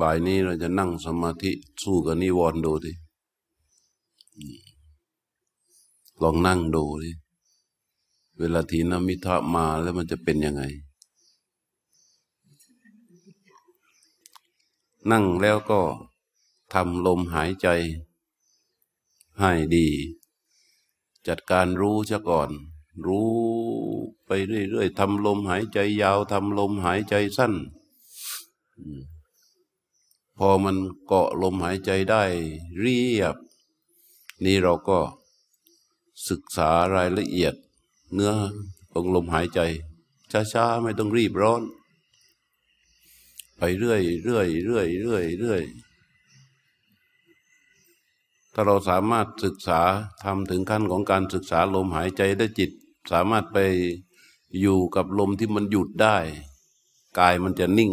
บ่ายนี้เราจะนั่งสมาธิสู้กับนิวรณ์ดูดิลองนั่งดูดิเวลาทีนมิทะมาแล้วมันจะเป็นยังไง นั่งแล้วก็ทำลมหายใจ ให้ดี จัดการรู้ซะก่อน รู้ไปเรื่อยๆทำลมหายใจยาวทำลมหายใจสั้น พอมันเกาะลมหายใจได้เรียบ นี่เราก็ศึกษารายละเอียด เนื้อของลมหายใจ ช้าๆ ไม่ต้องรีบร้อน ไปเรื่อยเรื่อยเรื่อยเรื่อยเรื่อยถ้าเราสามารถศึกษาทำถึงขั้นของการศึกษาลมหายใจได้จิต สามารถไปอยู่กับลมที่มันหยุดได้ กายมันจะนิ่ง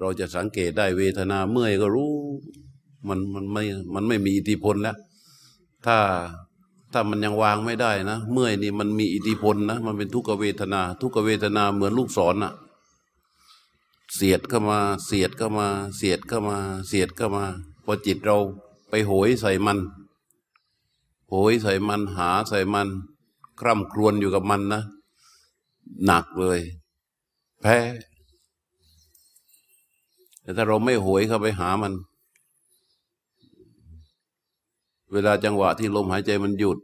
เราจะสังเกตได้เวทนาเมื่อยก็รู้ มันมันไม่มันไม่มีอิทธิพลแล้ว ถ้าถ้ามันยังวางไม่ได้นะ เมื่อยนี่มันมีอิทธิพลนะ มันเป็นทุกขเวทนา ทุกขเวทนาเหมือนลูกศรอะเสียดเข้ามาเสียดเข้ามา เสียดเข้ามา เสียดเข้ามา พอจิตเราไปโหยใส่มัน โหยใส่มันหาใส่มัน คร่ำครวญอยู่กับมันนะ หนักเลย แพ้ แต่ถ้าเราไม่โหยเข้าไปหามัน เวลาจังหวะที่ลมหายใจมันหยุด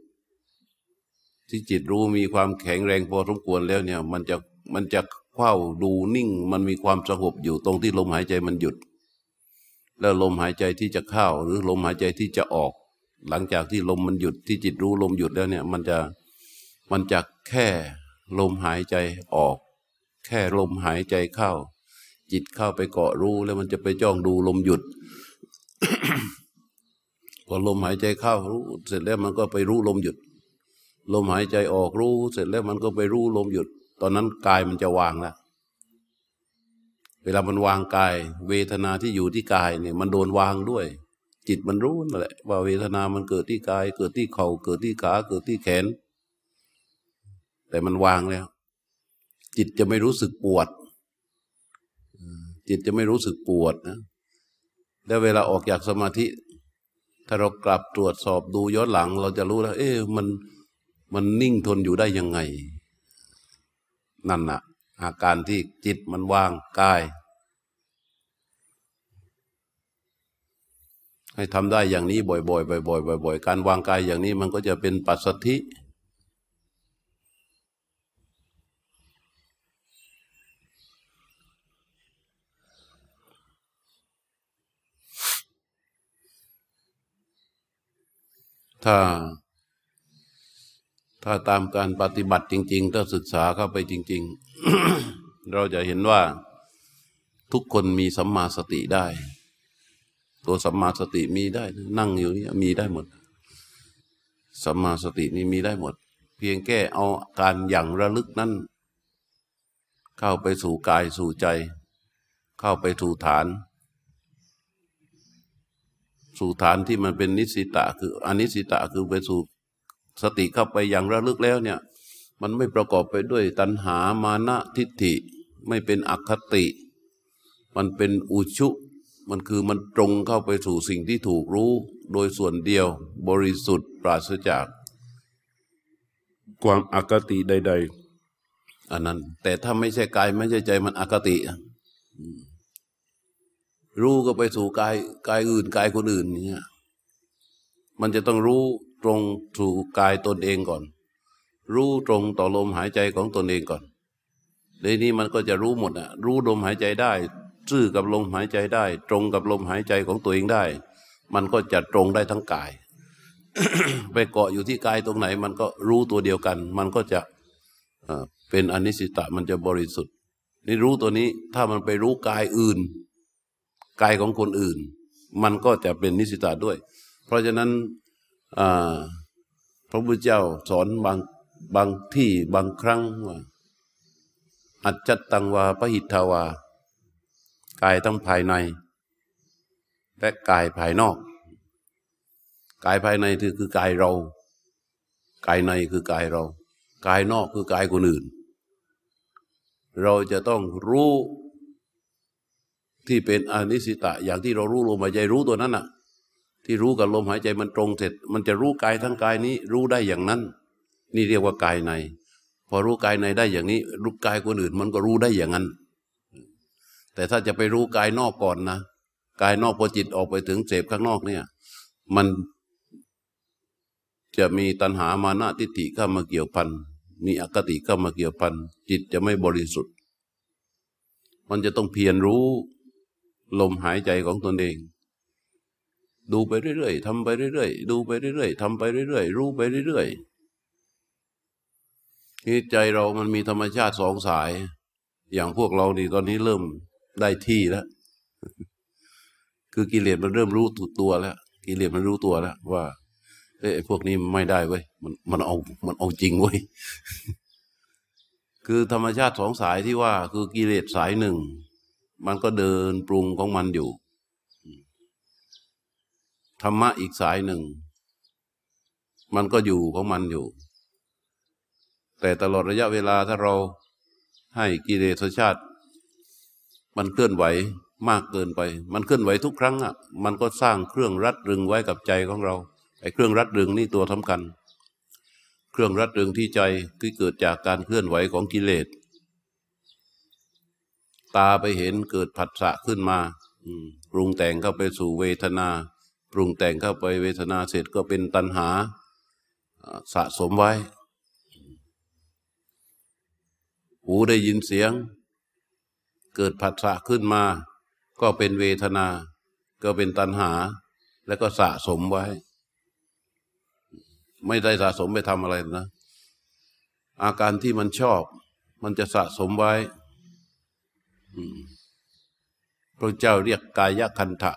ที่จิตรู้มีความแข็งแรงพอสมควรแล้วเนี่ย มันจะมันจะเฝ้าดูนิ่ง มันมีความสงบอยู่ตรงที่ลมหายใจมันหยุด แล้วลมหายใจที่จะเข้า หรือลมหายใจที่จะออก หลังจากที่ลมมันหยุดที่จิตรู้ลมหยุดแล้วเนี่ย มันจะมันจะแค่ลมหายใจออก แค่ลมหายใจเข้า จิตเข้าไปเกาะรู้แล้วมันจะไปจ้องดูลมหยุด พอลมหายใจเข้ารู้ เสร็จแล้วมันก็ไปรู้ลมหยุด ลมหายใจออกรู้ เสร็จแล้วมันก็ไปรู้ลมหยุด ตอนนั้นกายมันจะวางแล้วเวลามันวางกาย เวทนาที่อยู่ที่กายเนี่ยมันโดนวางด้วย จิตมันรู้นั่นแหละว่าเวทนามันเกิดที่กาย เกิดที่เขา่าเกิดที่ขาเกิดที่แขน แต่มันวางแล้ว จิตจะไม่รู้สึกปวด จิตจะไม่รู้สึกปวดนะแล้วเวลาออกจากสมาธิ ถ้าเรากลับตรวจสอบดูย้อนหลัง เราจะรู้แล้ว เอ๊ะมันมันนิ่งทนอยู่ได้ยังไง นั่นนะอาการที่จิตมันว่างกาย ให้ทำได้อย่างนี้บ่อยๆบ่อยๆบ่อยๆการวางกายอย่างนี้มันก็จะเป็นปัสสธิ ถ้า ถ้าตามการปฏิบัติจริง ๆ ถ้าศึกษาเข้าไปจริง ๆ เราจะเห็นว่าทุกคนมีสัมมาสติได้ ตัวสัมมาสติมีได้ นั่งอยู่นี่มีได้หมด สัมมาสตินี่มีได้หมด เพียงแค่เอาการอย่างระลึกนั้น เข้าไปสู่กายสู่ใจ เข้าไปสู่ฐาน สู่ฐานที่มันเป็นนิสิตะคืออนิสิตะคือไปสู่สติเข้าไปอย่างระลึกแล้วเนี่ยมันไม่ประกอบไปด้วยตัณหามานะทิฏฐิ ไม่เป็นอคติ มันเป็นอุชุ มันคือมันตรงเข้าไปสู่สิ่งที่ถูกรู้ โดยส่วนเดียวบริสุทธิ์ปราศจาก ความอคติใด ๆอันนั้น แต่ถ้าไม่ใช่กายไม่ใช่ใจมันอคติ รู้ก็ไปสู่กายกายอื่นกายคนอื่นเนี่ยมันจะต้องรู้ตรงสู่กายตนเองก่อน รู้ตรงต่อลมหายใจของตนเองก่อนในนี้มันก็จะรู้หมดอะรู้ลมหายใจได้ซื่อกับลมหายใจได้ ตรงกับลมหายใจของตัวเองได้ มันก็จะตรงได้ทั้งกาย ไปเกาะอยู่ที่กายตรงไหน มันก็รู้ตัวเดียวกัน มันก็จะเป็นอนิสิตะมันจะบริสุทธิ์ นี่รู้ตัวนี้ถ้ามันไปรู้กายอื่น กายของคนอื่น มันก็จะเป็นนิสิตาด้วย เพราะฉะนั้นพระพุทธเจ้าสอนบางบางที่บางครั้งว่าอัจจตังวาปหิทาวา กายทั้งภายใน และกายภายนอก กายภายในคือคือกายเรา กายในคือกายเรา กายนอกคือกายคนอื่น เราจะต้องรู้ ที่เป็นอนิสิตะ อย่างที่เรารู้ลมหายใจรู้ตัวนั้นน่ะ ที่รู้กับลมหายใจมันตรงเสร็จ มันจะรู้กายทั้งกายนี้รู้ได้อย่างนั้น นี่เรียกว่ากายใน พอรู้กายในได้อย่างนี้ รู้กายคนอื่นมันก็รู้ได้อย่างนั้น แต่ถ้าจะไปรู้กายนอกก่อนนะกายนอกพอจิตออกไปถึงเสพข้างนอกเนี่ย มันจะมีตัณหามานะทิฏฐิเข้ามาเกี่ยวพัน มีอคติเข้ามาเกี่ยวพัน จิตจะไม่บริสุทธิ์ มันจะต้องเพียรรู้ ลมหายใจของตนเอง ดูไปเรื่อยๆทำไปเรื่อยๆดูไปเรื่อยๆทำไปเรื่อยๆรู้ไปเรื่อยๆนี่ใจเรามันมีธรรมชาติสองสาย อย่างพวกเรานี่ตอนนี้เริ่มได้ที่แล้วคือกิเลสมันเริ่มรู้ตัวแล้ว กิเลสมันรู้ตัวแล้วว่าเอ้พวกนี้ไม่ได้เว้ยมันมันเอามันเอาจริงเว้ยคือธรรมชาติสองสายที่ว่า คือกิเลสสายหนึ่ง มันก็เดินปรุงของมันอยู่ ธรรมะอีกสายหนึ่ง มันก็อยู่ของมันอยู่ แต่ตลอดระยะเวลาถ้าเราให้กิเลสชาติ มันเคลื่อนไหวมากเกินไป มันเคลื่อนไหวทุกครั้งอะ มันก็สร้างเครื่องรัดรึงไว้กับใจของเรา ไอ้เครื่องรัดรึงนี่ตัวสำคัญ เครื่องรัดรึงที่ใจคือเกิดจากการเคลื่อนไหวของกิเลส ตาไปเห็นเกิดผัสสะขึ้นมาปรุงแต่งเข้าไปสู่เวทนา ปรุงแต่งเข้าไปเวทนาเสร็จก็เป็นตัณหาสะสมไว้ หูได้ยินเสียง เกิดผัสสะขึ้นมา ก็เป็นเวทนา ก็เป็นตัณหา แล้วก็สะสมไว้ ไม่ได้สะสมไปทำอะไรนะ อาการที่มันชอบ มันจะสะสมไว้ พระเจ้าเรียกกายคันทะ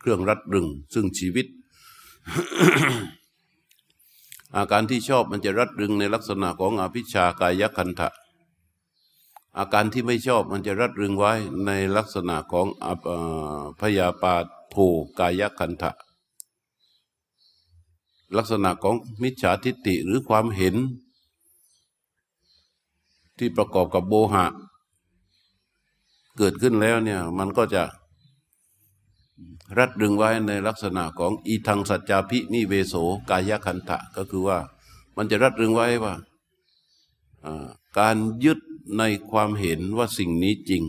เครื่องรัดรึง ซึ่งชีวิต อาการที่ชอบมันจะรัดรึงในลักษณะของอภิชากายคันทะ อาการที่ไม่ชอบมันจะรัดรึงไว้ในลักษณะของพยาปาโูกายคันทะ ลักษณะของมิจฉาทิฏฐิหรือความเห็น ที่ประกอบกับโบหะ เกิดขึ้นแล้วเนี่ยมันก็จะรัดดึงไว้ในลักษณะของอีทังสัจจาพินิเวโสกายคันทะก็คือว่ามันจะรัดดึงไว้ว่าการยึดในความเห็นว่าสิ่งนี้จริง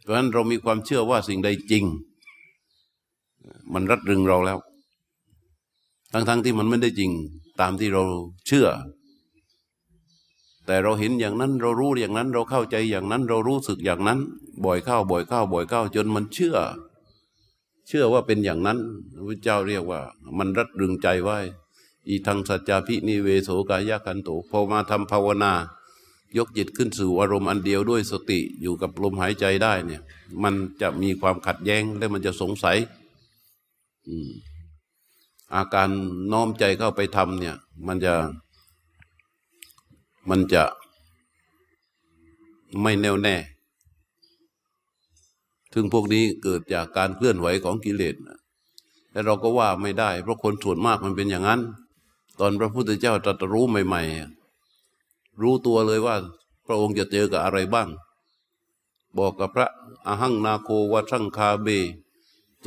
เพราะฉะนั้นเรามีความเชื่อว่าสิ่งใดจริง มันรัดรึงเราแล้ว ทั้งๆทที่มันไม่ได้จริงตามที่เราเชื่อ แต่เราเห็นอย่างนั้นเรารู้อย่างนั้นเราเข้าใจอย่างนั้น เรารู้สึกอย่างนั้น บ่อยเข้าบ่อยเข้าบ่อยเข้าจนมันเชื่อ เชื่อว่าเป็นอย่างนั้นพระเจ้าเรียกว่า มันรัดรึงใจไว้ อีทางสัจจาพินิเวโสกายคันโตพอมาทำภาวนายกจิตขึ้นสู่อารมณ์อันเดียวด้วยสติอยู่กับลมหายใจได้เนี่ย มันจะมีความขัดแย้งและมันจะสงสัยอาการน้อมใจเข้าไปทำเนี่ย มันจะ มันจะไม่แน่วแน่ ถึงพวกนี้เกิดจากการเคลื่อนไหวของกิเลสแต่เราก็ว่าไม่ได้ เพราะคนส่วนมากมันเป็นอย่างนั้น ตอนพระพุทธเจ้าตรัสรู้ใหม่ ๆ รู้ตัวเลยว่า พระองค์จะเจอกับอะไรบ้าง บอกกับพระอหังนาโควัชังคาเบ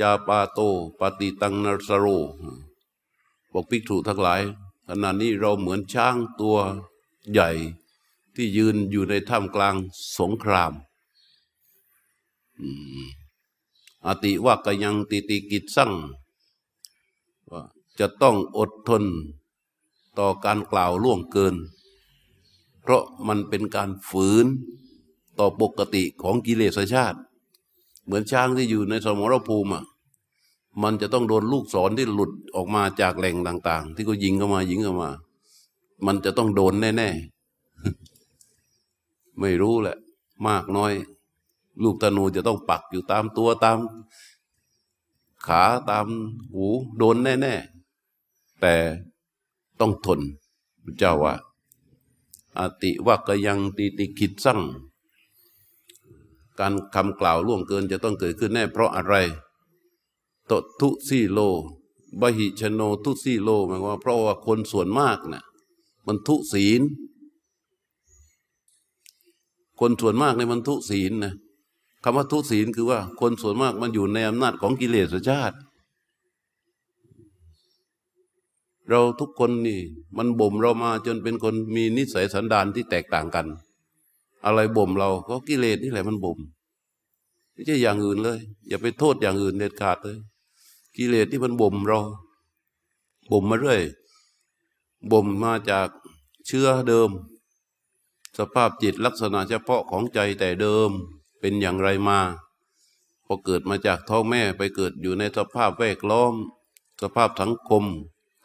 จาปาโตปฏิตังนารสโร บอกภิกษุทั้งหลายขณะนี้เราเหมือนช้างตัว ใหญ่ที่ยืนอยู่ในถ้ำกลางสงครามอติว่ากยังติติกิจสั่งว่าจะต้องอดทนต่อการกล่าวล่วงเกิน เพราะมันเป็นการฝืนต่อปกติของกิเลสชาติ เหมือนช้างที่อยู่ในสมรภูมิมันจะต้องโดนลูกศรที่หลุดออกมาจากแหล่งต่าง ๆ ที่ก็ยิงเข้ามายิงเข้ามา มันจะต้องโดนแน่ๆ ไม่รู้แหละ มากน้อย ลูกธนูจะต้องปักอยู่ตามตัวตาม ขาตามหูโดนแน่ๆ แต่ต้องทนพระเจ้าว่าอติว่ากยังติติคิดสั่งการคำกล่าวล่วงเกินจะต้องเกิดขึ้นแน่ เพราะอะไรตทุสีโลบหิชโนทุสีโลหมายว่าเพราะว่าคนส่วนมากนะ่ะ มันทุศีล คนส่วนมากในมันทุศีลนะคำว่าทุศีลคือว่า คนส่วนมากมันอยู่ในอำนาจของกิเลสชาติ เราทุกคนนี่ มันบ่มเรามาจนเป็นคนมีนิสัยสันดานที่แตกต่างกัน อะไรบ่มเราก็กิเลสนี่แหละมันบ่มไม่ใช่อย่างอื่นเลย อย่าไปโทษอย่างอื่นเด็ดขาดเลย กิเลสที่มันบ่มเราบ่มมาเรื่อย บ่มมาจากเชื้อเดิม สภาพจิตลักษณะเฉพาะของใจแต่เดิมเป็นอย่างไรมาพอเกิดมาจากท้องแม่ไปเกิดอยู่ในสภาพแวดล้อม สภาพสังคม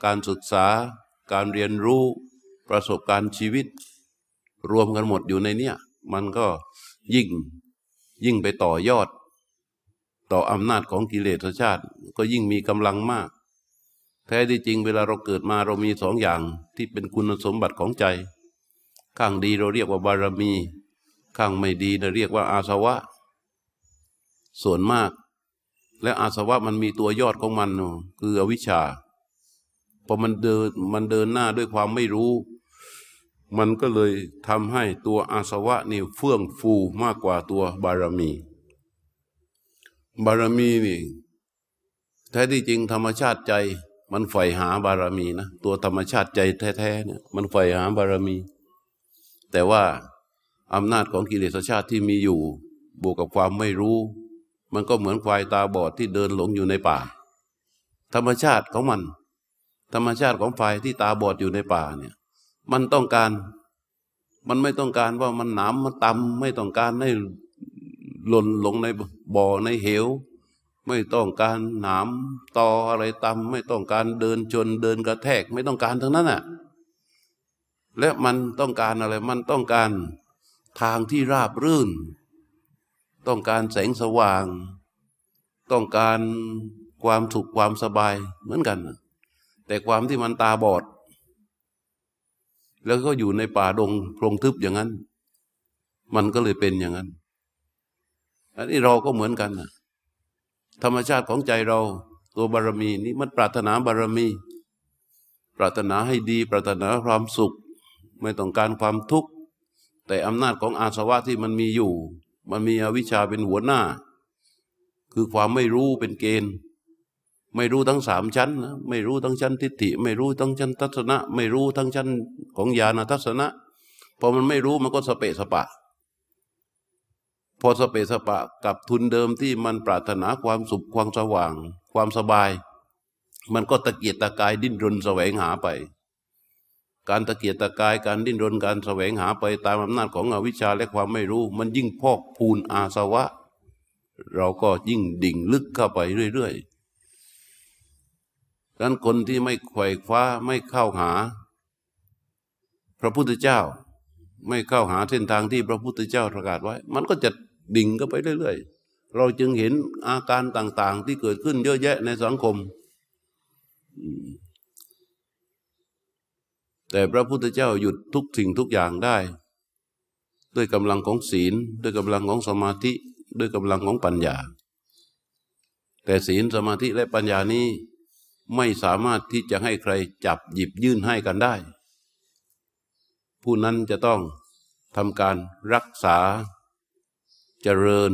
การศึกษา การเรียนรู้ ประสบการณ์ชีวิต รวมกันหมดอยู่ในเนี้ยมันก็ยิ่งยิ่งไปต่อยอด ต่ออำนาจของกิเลสชาติ ก็ยิ่งมีกำลังมาก แท้ที่จริงเวลาเราเกิดมาเรามีสองอย่างที่เป็นคุณสมบัติของใจ ข้างดีเราเรียกว่าบารมี ข้างไม่ดีเราเรียกว่าอาสวะ ส่วนมาก และอาสวะมันมีตัวยอดของมันคืออวิชชาพอมันเดินมันเดินหน้าด้วยความไม่รู้ มันก็เลยทำให้ตัวอาสวะนี่เฟื่องฟูมากกว่าตัวบารมี บารมีนี่แท้ที่จริงธรรมชาติใจ มันใฝ่หาบารมีนะตัวธรรมชาติใจแท้ๆเนี่ยมันใฝ่หาบารมี แต่ว่าอำนาจของกิเลสชาติที่มีอยู่ บวกกับความไม่รู้ มันก็เหมือนควายตาบอดที่เดินหลงอยู่ในป่า ธรรมชาติของมัน ธรรมชาติของฝ่ายที่ตาบอดอยู่ในป่าเนี่ย มันต้องการ มันไม่ต้องการว่ามันหนามมันตำไม่ต้องการให้หล่นลงในบ่อในเหว ไม่ต้องการหนามตออะไรต่ำไม่ต้องการเดินชนเดินกระแทกไม่ต้องการทั้งนั้นอะและมันต้องการอะไรมันต้องการทางที่ราบรื่น ต้องการแสงสว่าง ต้องการความสุขความสบายเหมือนกัน แต่ความที่มันตาบอด แล้วก็อยู่ในป่าดงโพรงทึบอย่างนั้น มันก็เลยเป็นอย่างนั้น อันนี้เราก็เหมือนกันนะ ธรรมชาติของใจเรา ตัวบารมีนี้มันปรารถนาบารมี ปรารถนาให้ดี ปรารถนาความสุข ไม่ต้องการความทุกข์ แต่อำนาจของอาสวะที่มันมีอยู่ มันมีอวิชชาเป็นหัวหน้า คือความไม่รู้เป็นเกณฑ์ ไม่รู้ทั้งสามชั้นนะไม่รู้ทั้งชั้นทิฏฐิ ไม่รู้ทั้งชั้นทัศนะ ไม่รู้ทั้งชั้นของญาณทัศนะพอมันไม่รู้มันก็สเปะสปะ พอสเปสปะกับทุนเดิมที่มันปรารถนาความสุขความสว่าง ความสบาย มันก็ตะเกียกตะกายดิ้นรนแสวงหาไป การตะเกียกตะกายการดิ้นรนการแสวงหาไปตามอำนาจของอวิชชาและความไม่รู้ มันยิ่งพอกพูนอาสวะ เราก็ยิ่งดิ่งลึกเข้าไปเรื่อยๆดังนั้นคนที่ไม่ไขว่คว้าไม่เข้าหา พระพุทธเจ้า ไม่เข้าหาเส้นทางที่พระพุทธเจ้าประกาศไว้ มันก็จะ ดิ่งก็ไปเรื่อยๆ เราจึงเห็นอาการต่างๆ ที่เกิดขึ้นเยอะแยะในสังคม แต่พระพุทธเจ้าหยุดทุกสิ่งทุกอย่างได้ ด้วยกำลังของศีล ด้วยกำลังของสมาธิ ด้วยกำลังของปัญญา แต่ศีลสมาธิและปัญญานี้ไม่สามารถที่จะให้ใครจับหยิบยื่นให้กันได้ ผู้นั้นจะต้องทำการรักษา เจริญ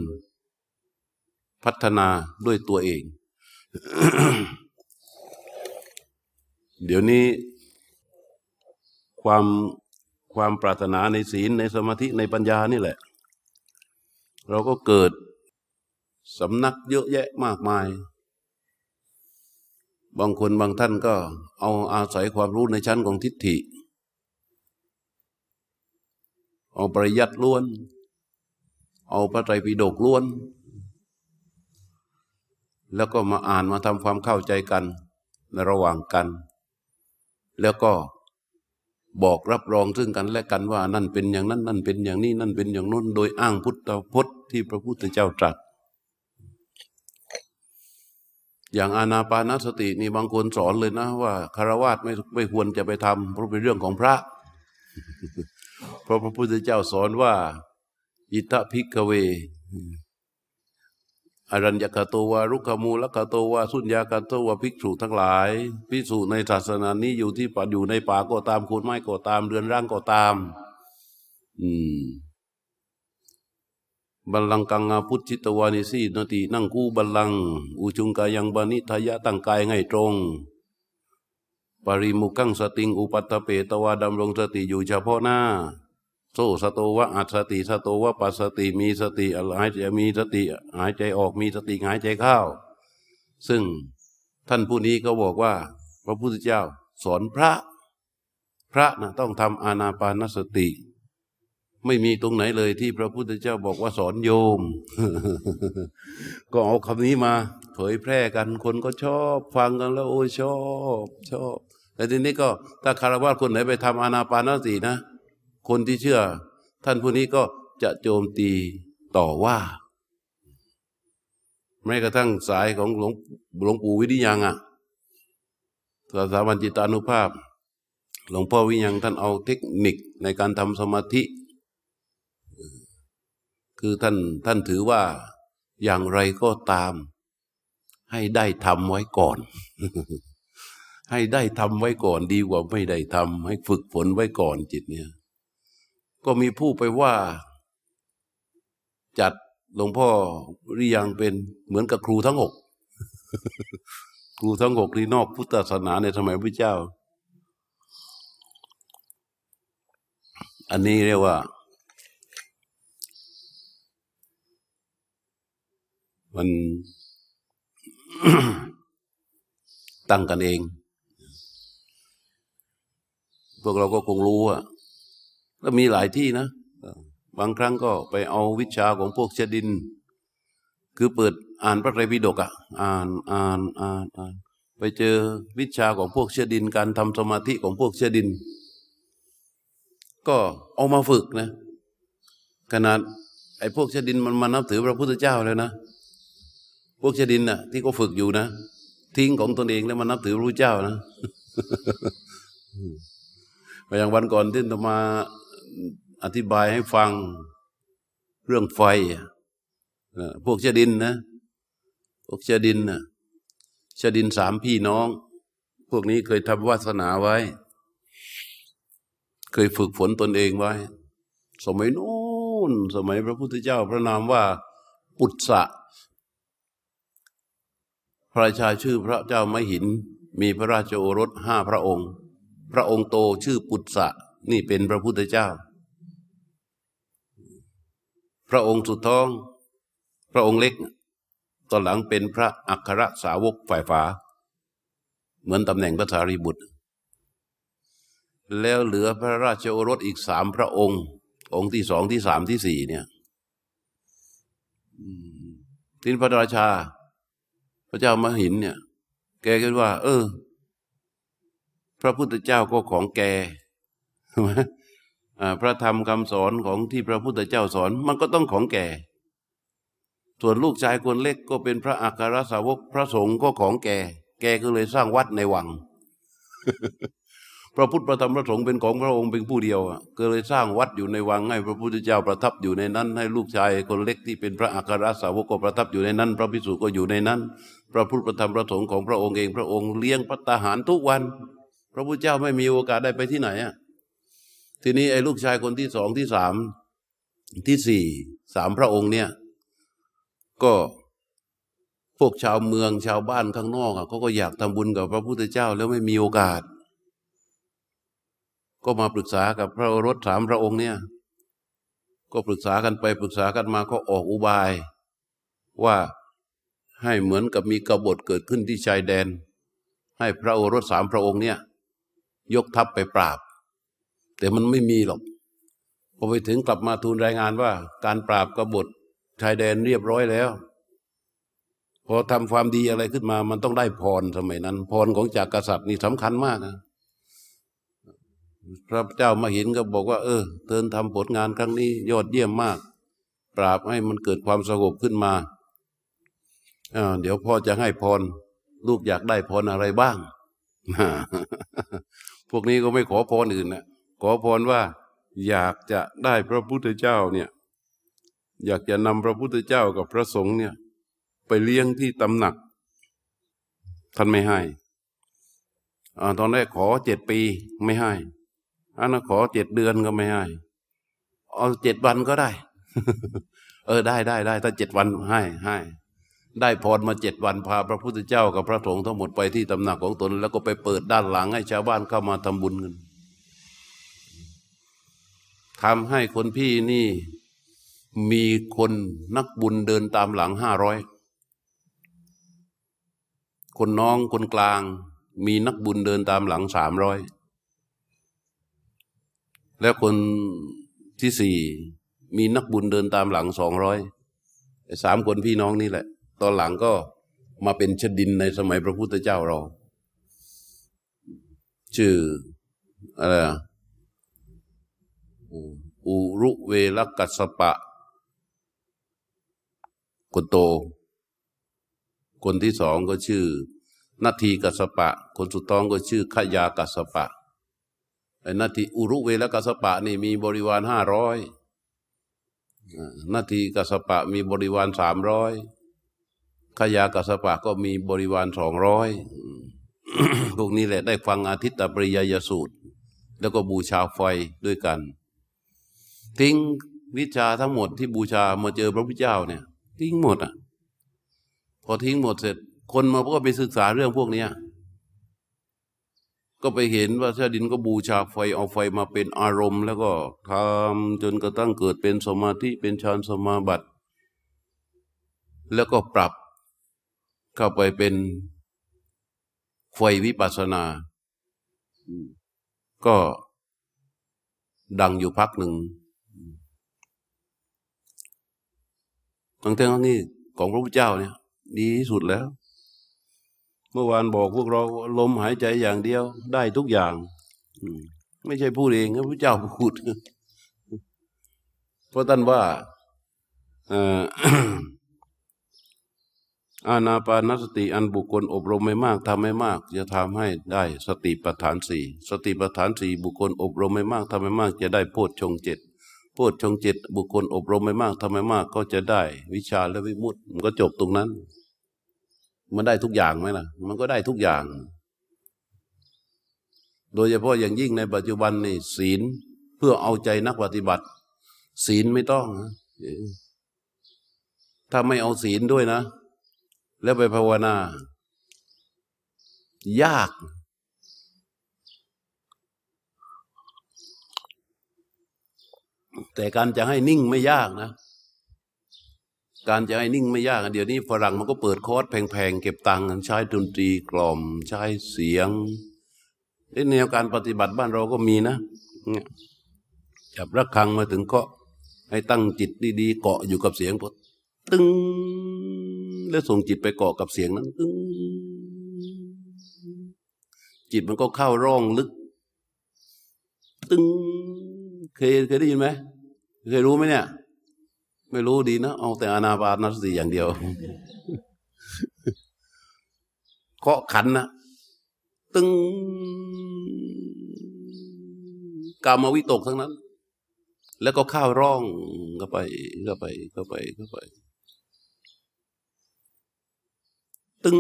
พัฒนาด้วยตัวเอง เดี๋ยวนี้ ความความปรารถนาในศีลในสมาธิในปัญญานี่แหละ เราก็เกิดสำนักเยอะแยะมากมาย บางคนบางท่านก็เอาอาศัยความรู้ในชั้นของทิฏฐิ เอาปริยัติล้วน เอาพระไตรปิฎกล้วน แล้วก็มาอ่านมาทำความเข้าใจกันในระหว่างกัน แล้วก็บอกรับรองซึ่งกันและกันว่านั่นเป็นอย่างนั้น นั่นเป็นอย่างนี้ นั่นเป็นอย่างน้น โดยอ้างพุทธพจน์ที่พระพุทธเจ้าตรัส อย่างอานาปานสตินี่บางคนสอนเลยนะ ว่าคารวะไม่ไม่ควรจะไปทำเพราะเป็นเรื่องของพระ เพราะพระพุทธเจ้าสอนว่า อิทธพิกเวอรัญญกโตวารุขมูลกโตวาสุญญากโตวาภิกษุทั้งหลายภิกษุในศาสนานี้อยู่ที่ป่าอยู่ในป่าก็ตามโคนไม้ก็ตามเรือนร่างก็ตาม อืมบัลลังกังอาพุทธิตวานิสีนตินั่งคู่บัลลัง อุจุงกายังบานิทายะตั้งกายให้ตรง ปริมุกังสติงอุปัตเปตวาดำรงสติอยู่เฉพาะหน้า โซสโตวะอัตสติสโตวะปัสสติมีสติหายใจมีสติหายใจออกมีสติหายใจเข้าซึ่งท่านผู้นี้ก็บอกว่า พระพุทธเจ้าสอนพระ พระนะต้องทำอานาปานสติ ไม่มีตรงไหนเลยที่พระพุทธเจ้าบอกว่าสอนโยม ก็เอาคำนี้มา เผยแพร่กันคนก็ชอบ ฟังกันแล้วโอ้ยชอบ ชอบแต่ทีนี้ก็ถ้าคารวะคนไหนไปทำอานาปานสตินะ คนที่เชื่อ ท่านผู้นี้ก็จะโจมตีต่อว่าแม้กระทั่งสายของหลวงหลวงปู่วิริยังอะสถาบันจิตานุภาพ หลวงพ่อวิยังท่านเอาเทคนิคในการทำสมาธิ คือท่านท่านถือว่าอย่างไรก็ตาม ให้ได้ทำไว้ก่อน ให้ได้ทำไว้ก่อนดีกว่าไม่ได้ทำให้ฝึกฝนไว้ก่อนจิตเนี่ย ก็มีผู้ไปว่า จัดหลวงพ่อริยังเป็นเหมือนกับครูทั้งหกครูทั้งหกที่นอกพุทธศาสนาในสมัยพระเจ้า อันนี้เรียกว่า มันตั้งกันเอง พวกเราก็คงรู้อะ แล้วมีหลายที่นะ บางครั้งก็ไปเอาวิชาของพวกเชดิน คือเปิดอ่านพระไตรปิฎกอะอ่านอ่านอ่านอ่านไปเจอวิชาของพวกเชดิน การทำสมาธิของพวกเชดิน ก็เอามาฝึกนะขนาดไอ้พวกเชดินมันมานับถือพระพุทธเจ้าเลยนะ พวกเชดินน่ะ ที่เขาฝึกอยู่นะ ทิ้งของตนเองแล้วมานับถือพระพุทธเจ้านะอย่างวันก่อนที่จะมา อธิบายให้ฟังเรื่องไฟพวกเชดินนะพวกเชดินนะเชดินสามพี่น้อง พวกนี้เคยทำวาสนาไว้ เคยฝึกฝนตนเองไว้ สมัยนู้นสมัยพระพุทธเจ้าพระนามว่าปุตสะพระราชาชื่อพระเจ้ามหิน มีพระราชโอรสห้าพระองค์ พระองค์โตชื่อปุตสะนี่เป็นพระพุทธเจ้า พระองค์สุดท้อง พระองค์เล็ก ตอนหลังเป็นพระอัครสาวกฝ่ายฝา เหมือนตำแหน่งพระสารีบุตร แล้วเหลือพระราชโอรสอีกสามพระองค์ องค์ที่สองที่สามที่สี่เนี่ยทินพระราชา พระเจ้ามหินเนี่ย แกคิดว่า เออ พระพุทธเจ้าก็ของแกใช่ไหม พระธรรมคำสอนของที่พระพุทธเจ้าสอนมันก็ต้องของแก่ ส่วนลูกชายคนเล็กก็เป็นพระอัครสาวกพระสงฆ์ก็ของแก่ แกก็เลยสร้างวัดในวัง พระพุทธพระธรรมพระสงฆ์เป็นของพระองค์เป็นผู้เดียวอะก็เลยสร้างวัดอยู่ในวังให้พระพุทธเจ้าประทับอยู่ในนั้น ให้ลูกชายคนเล็กที่เป็นพระอัครสาวกก็ประทับอยู่ในนั้น พระภิกษุก็อยู่ในนั้น พระพุทธพระธรรมพระสงฆ์ของพระองค์เองพระองค์เลี้ยงพัตตาหารทุกวัน พระพุทธเจ้าไม่มีโอกาสได้ไปที่ไหนอะ ทีนี้ไอ้ลูกชายคนที่สองที่สามที่สี่สามพระองค์เนี่ย ก็พวกชาวเมืองชาวบ้านข้างนอกเขาก็อยากทำบุญกับพระพุทธเจ้าแล้วไม่มีโอกาส ก็มาปรึกษากับพระรถสามพระองค์เนี่ย ก็ปรึกษากันไปปรึกษากันมาก็ออกอุบาย ว่าให้เหมือนกับมีกบฏเกิดขึ้นที่ชายแดน ให้พระโอรสสามพระองค์เนี่ย ยกทัพไปปราบ แต่มันไม่มีหรอกพอไปถึงกลับมาทูลรายงานว่า การปราบกบฏชายแดนเรียบร้อยแล้ว พอทำความดีอะไรขึ้นมา มันต้องได้พรสมัยนั้น พรของจากกษัตริย์นี่สำคัญมากนะพระเจ้ามาเห็นก็บอกว่า เออเธอทำผลงานครั้งนี้ ยอดเยี่ยมมาก ปราบให้มันเกิดความสงบขึ้นมาเดี๋ยวพ่อจะให้พร ลูกอยากได้พรอะไรบ้าง พวกนี้ก็ไม่ขอพรอื่นนะ ขอพรว่า อยากจะได้พระพุทธเจ้าเนี่ยอยากจะนำพระพุทธเจ้ากับพระสงฆ์เนี่ย ไปเลี้ยงที่ตำหนัก ท่านไม่ให้อตอนแรกขอเจ็ดปีไม่ให้อันนั้นขอเจ็ดเดือนก็ไม่ให้ เอาเจ็ดวันก็ได้ เออได้ได้ได้ ถ้าเจ็ดวันให้ให้ ได้พรมาเจ็ดวันพาพระพุทธเจ้ากับพระสงฆ์ทั้งหมดไปที่ตำหนักของตน แล้วก็ไปเปิดด้านหลังให้ชาวบ้านเข้ามาทำบุญกัน ทำให้คนพี่นี่มีคนนักบุญเดินตามหลังห้าร้อย คนน้องคนกลางมีนักบุญเดินตามหลังสามร้อย แล้วคนที่สี่มีนักบุญเดินตามหลังสองร้อยสามคนพี่น้องนี่แหละ ตอนหลังก็มาเป็นชดินในสมัยพระพุทธเจ้าเรา ชื่ออะไร อุรุเวลกัสปะ คนโต คนที่สองก็ชื่อนาทีกัสปะ คนสุดท้องก็ชื่อขยากัสปะไอ้นาทีอุรุเวลกัสปะนี่มีบริวารห้าร้อยนาทีกัสปะมีบริวารสามร้อยขยากัสปะก็มีบริวารสองร้อยพวกนี้แหละได้ฟังอาทิตตปริยยสูตร แล้วก็บูชาไฟด้วยกัน ทิ้งวิชาทั้งหมดที่บูชามาเจอพระพุทธเจ้าเนี่ย ทิ้งหมดอะ พอทิ้งหมดเสร็จ คนมาก็ไปศึกษาเรื่องพวกเนี้ยก็ไปเห็นว่าชาดินก็บูชาไฟเอาไฟมาเป็นอารมณ์ แล้วก็ทำจนกระทั่งเกิดเป็นสมาธิเป็นฌานสมาบัติ แล้วก็ปรับเข้าไปเป็นไฟวิปัสสนา ก็ดังอยู่พักหนึ่ง ทั้งทั้งนี้ของพระพุทธเจ้าเนี่ย ดีที่สุดแล้ว เมื่อวานบอกพวกเราลมหายใจอย่างเดียว ได้ทุกอย่างไม่ใช่พูดเองพระพุทธเจ้าพูดเพราะท่านว่าอานาปานสติอันบุคคลอบรมไม่มากทำไม่มาก จะทำให้ได้สติปัฏฐานสี่สติปัฏฐานสี่บุคคลอบรมไม่มากทำไม่มาก จะได้โพชฌงเจ็ด โพชงจ็ดบุคคลอบรมไม่มากทำไม่มากก็จะได้ วิชาและวิมุตติมันก็จบตรงนั้น มันได้ทุกอย่างไหมล่ะ มันก็ได้ทุกอย่าง โดยเฉพาะอย่างยิ่งในปัจจุบันนี่ศีลเพื่อเอาใจนักปฏิบัติ ศีลไม่ต้องถ้าไม่เอาศีลด้วยนะ แล้วไปภาวนายาก แต่การจะให้นิ่งไม่ยากนะ การจะให้นิ่งไม่ยาก เดี๋ยวนี้ฝรั่งมันก็เปิดคอร์สแพงๆ เก็บตังค์ใช้ดนตรีกล่อม ใช้เสียงแนวการปฏิบัติบ้านเราก็มีนะจับระฆังมาถึงก็ให้ตั้งจิตดีๆ เกาะอยู่กับเสียงพอตึงแล้วส่งจิตไปเกาะกับเสียงนั้นตึงจิตมันก็เข้าร่องลึก ตึงเคยเคยได้ยินไหม เคยรู้ไหมเนี่ย ไม่รู้ดีนะเอาแต่อนาปานสติอย่างเดียวเคาะขันนะตึงกามวิตกทั้งนั้น แล้วก็ข้าวร่องเข้าไปเข้าไปเข้าไปเข้าไป ตึง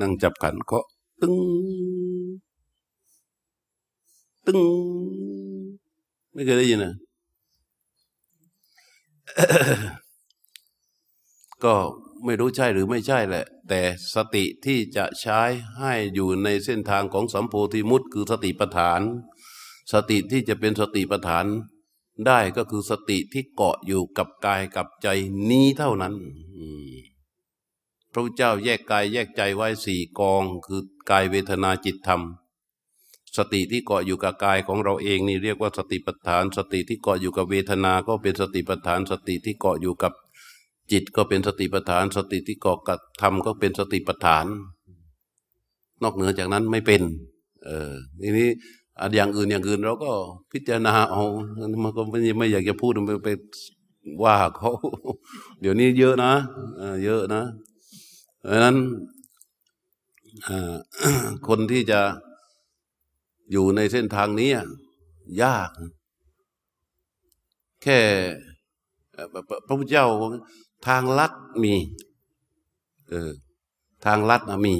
นั่งจับขันเคาะตึงตึง ไม่เคยได้ยินนะก็ไม่รู้ใช่หรือไม่ใช่แหละ แต่สติที่จะใช้ให้อยู่ในเส้นทางของสัมโพธิมุตคือสติปัฏฐาน สติที่จะเป็นสติปัฏฐาน ได้ก็คือสติที่เกาะอยู่กับกายกับใจนี้เท่านั้นพระเจ้าแยกกายแยกใจไว้สี่กอง คือกายเวทนาจิตธรรม สติที่เกาะอยู่กับกายของเราเองนี่เรียกว่าสติปัฏฐาน สติที่เกาะอยู่กับเวทนา ก็เป็นสติปัฏฐาน สติที่เกาะอยู่กับจิตก็เป็นสติปัฏฐาน สติที่เกาะกับธรรมก็เป็นสติปัฏฐาน นอกเหนือจากนั้นไม่เป็น เออทีนี้อย่างอื่นอย่างอื่นเราก็พิจารณาเอามันก็ไม่ไม่อยากจะพูดไปไปว่าเขาเดี๋ยวนี้เยอะนะเยอะนะเพราะนั้นคนที่จะ อยู่ในเส้นทางนี้ยาก แค่พระพุทธเจ้าทางลัดมีเออทางลัดนะมี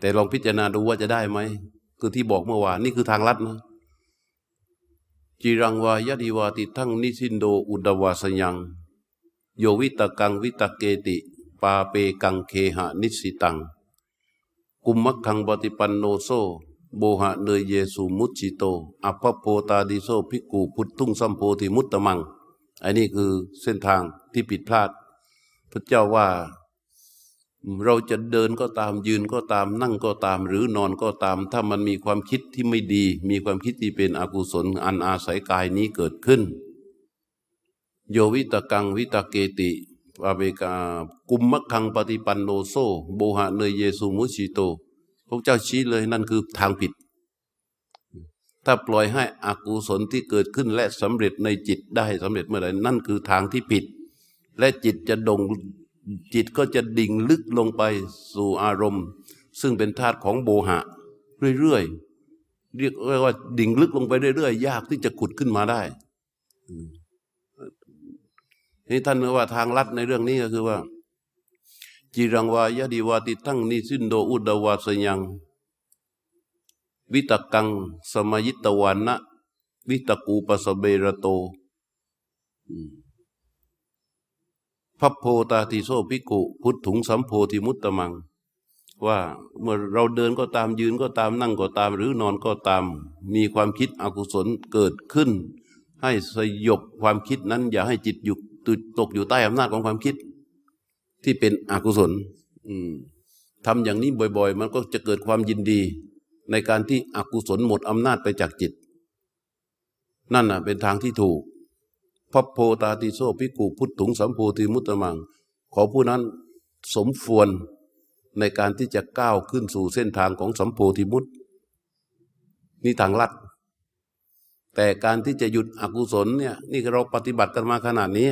แต่ลองพิจารณาดูว่าจะได้ไหม คือที่บอกเมื่อวานนี่คือทางลัดนะจะรังวายะทิวาติฏฐังนิสินโน อุทะ วา สะยัง โยวิตักกังวิตักเกติ ปาปะกังเคหะนิสสิตัง กุมมัคคัง ปะฏิปันโนโส โมหะเนยเยสุมุจฉิโต อะภัพโพ ตาทิโส ภิกขุ ผุฏฐุงสัมโพธิมุตตะมัง อันนี้คือเส้นทางที่ผิดพลาด พระเจ้าว่าเราจะเดินก็ตามยืนก็ตามนั่งก็ตาม หรือนอนก็ตาม ถ้ามันมีความคิดที่ไม่ดี มีความคิดที่เป็นอกุศลอันอาศัยกายนี้เกิดขึ้น โยวิตกังวิตเกติปาเบกากุมมักขังปฏิปันโนโซโบหะเนยเยสุมุชิโต พระเจ้าชี้เลยนั่นคือทางผิด ถ้าปล่อยให้อกุศลที่เกิดขึ้นและสำเร็จในจิตได้สำเร็จเมื่อไรนั่นคือทางที่ผิด และจิตจะดงจิตก็จะดิ่งลึกลงไปสู่อารมณ์ ซึ่งเป็นธาตุของโบหะ เรื่อยๆเรียกว่าดิ่งลึกลงไปเรื่อยๆยากที่จะขุดขึ้นมาได้นี่ท่านว่าทางลัดในเรื่องนี้ก็คือว่า จิรังวายดีวาติทั้งนิสินโดอุดวาสยัง วิตกังสมัยิตวันนะวิตกูปสเบระโตพัพโพตาติโซภิกุ พุทถุงสัมโพธิมุตตมัง ว่าเมื่อเราเดินก็ตามยืนก็ตามนั่งก็ตาม หรือนอนก็ตาม มีความคิดอกุศลเกิดขึ้น ให้สยบความคิดนั้น อย่าให้จิตอยู่ตกอยู่ใต้อำนาจของความคิด ที่เป็นอกุศลทำอย่างนี้บ่อย ๆ มันก็จะเกิดความยินดี ในการที่อกุศลหมดอำนาจไปจากจิต นั่นน่ะ เป็นทางที่ถูกพัพโพตาติโซพิกุพุทถุงสัมโพธิมุตตมัง ขอผู้นั้นสมควรในการที่จะก้าวขึ้นสู่เส้นทางของสัมโพธิมุตนี่ทางลัด แต่การที่จะหยุดอกุศลเนี่ย นี่เราปฏิบัติกันมาขนาดนี้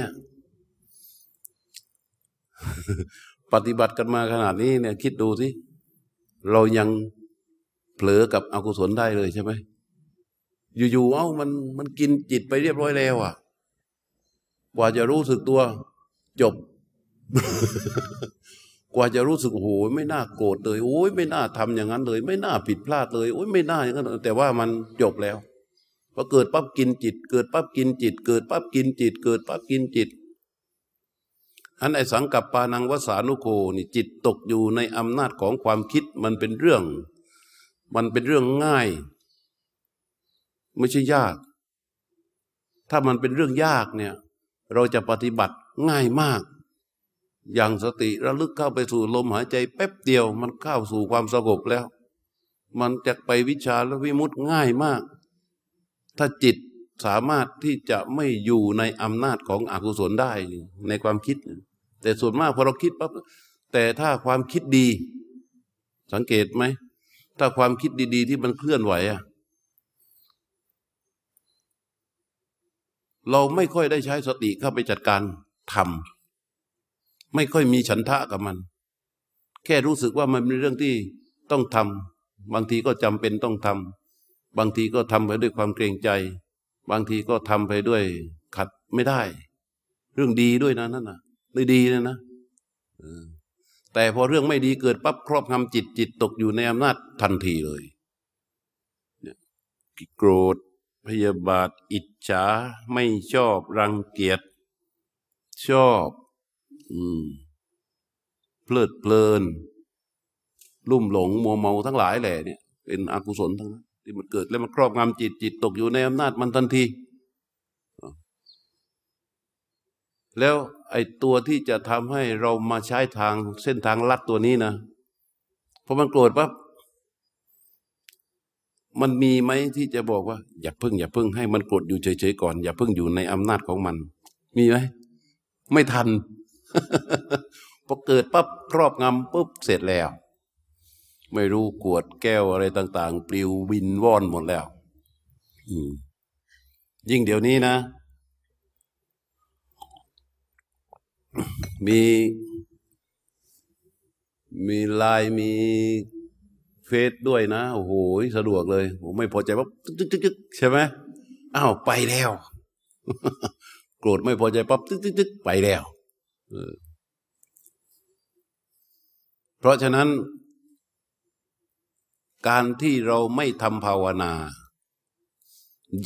ปฏิบัติกันมาขนาดนี้เนี่ย คิดดูสิเรายังเผลอกับอกุศลได้เลยใช่ไหมอยู่ๆเอ้ามันมันกินจิตไปเรียบร้อยแล้วอะ กว่าจะรู้สึกตัว จบ กว่าจะรู้สึกโอ้โหไม่น่าโกรธเลยโอ้ยไม่น่าทำอย่างนั้นเลย ไม่น่าผิดพลาดเลยโอ้ยไม่น่าอย่างนั้นแต่ว่ามันจบแล้วพอเกิดปั๊บกินจิต เกิดปั๊บกินจิต เกิดปั๊บกินจิต เกิดปั๊บกินจิต อันไอสังกับปานังวสานุโคนี่จิตตกอยู่ในอำนาจของความคิดมันเป็นเรื่อง มันเป็นเรื่องง่าย ไม่ใช่ยาก ถ้ามันเป็นเรื่องยากเนี่ย เราจะปฏิบัติง่ายมาก อย่างสติระลึกเข้าไปสู่ลมหายใจแป๊บเดียว มันเข้าสู่ความสงบแล้ว มันจะไปวิชาและวิมุตง่ายมาก ถ้าจิต สามารถที่จะไม่อยู่ในอำนาจของอกุศลได้ในความคิด แต่ส่วนมากพอเราคิดปั๊บแต่ถ้าความคิดดี สังเกตไหม ถ้าความคิดดี ๆ ที่มันเคลื่อนไหวอะเราไม่ค่อยได้ใช้สติเข้าไปจัดการทำไม่ค่อยมีฉันทะกับมัน แค่รู้สึกว่ามันเป็นเรื่องที่ต้องทำบางทีก็จำเป็นต้องทำบางทีก็ทำไปด้วยความเกรงใจ บางทีก็ทำไปด้วยขัดไม่ได้ เรื่องดีด้วยนะนั่นนะได้ดีนะนะแต่พอเรื่องไม่ดีเกิดปั๊บครอบงำจิตจิตตกอยู่ในอำนาจทันทีเลยโกรธพยาบาท อิจฉาไม่ชอบรังเกียจชอบอืมเพลิดเพลิน ลุ่มหลงมัวเมาทั้งหลายแหละเนี่ย เป็นอกุศลทั้งนั้น ที่มันเกิดแล้วมันครอบงำจิตจิตตกอยู่ในอำนาจมันทันที แล้วไอ้ตัวที่จะทำให้เรามาใช้ทางเส้นทางลัดตัวนี้นะพอมันโกรธปั๊บมันมีไหมที่จะบอกว่า อย่าพึ่ง อย่าพึ่งให้มันโกดอยู่เฉยๆก่อน อย่าพึ่งอยู่ในอำนาจของมัน มีไหมไม่ทันพอเกิดปั๊บครอบงำปุ๊บเสร็จแล้ว ไม่รู้กวดแก้วอะไรต่าง ๆ ปลิววินว่อนหมดแล้วยิ่งเดี๋ยวนี้นะ มี มีลายมีเฟซด้วยนะ โอ้โห สะดวกเลย ผมไม่พอใจปั๊บจึ๊กจึ๊กใช่ไหมอ้าว ไปแล้ว โกรธไม่พอใจปั๊บจึ๊กจึ๊กจึ๊กไปแล้วเพราะฉะนั้น การที่เราไม่ทำภาวนา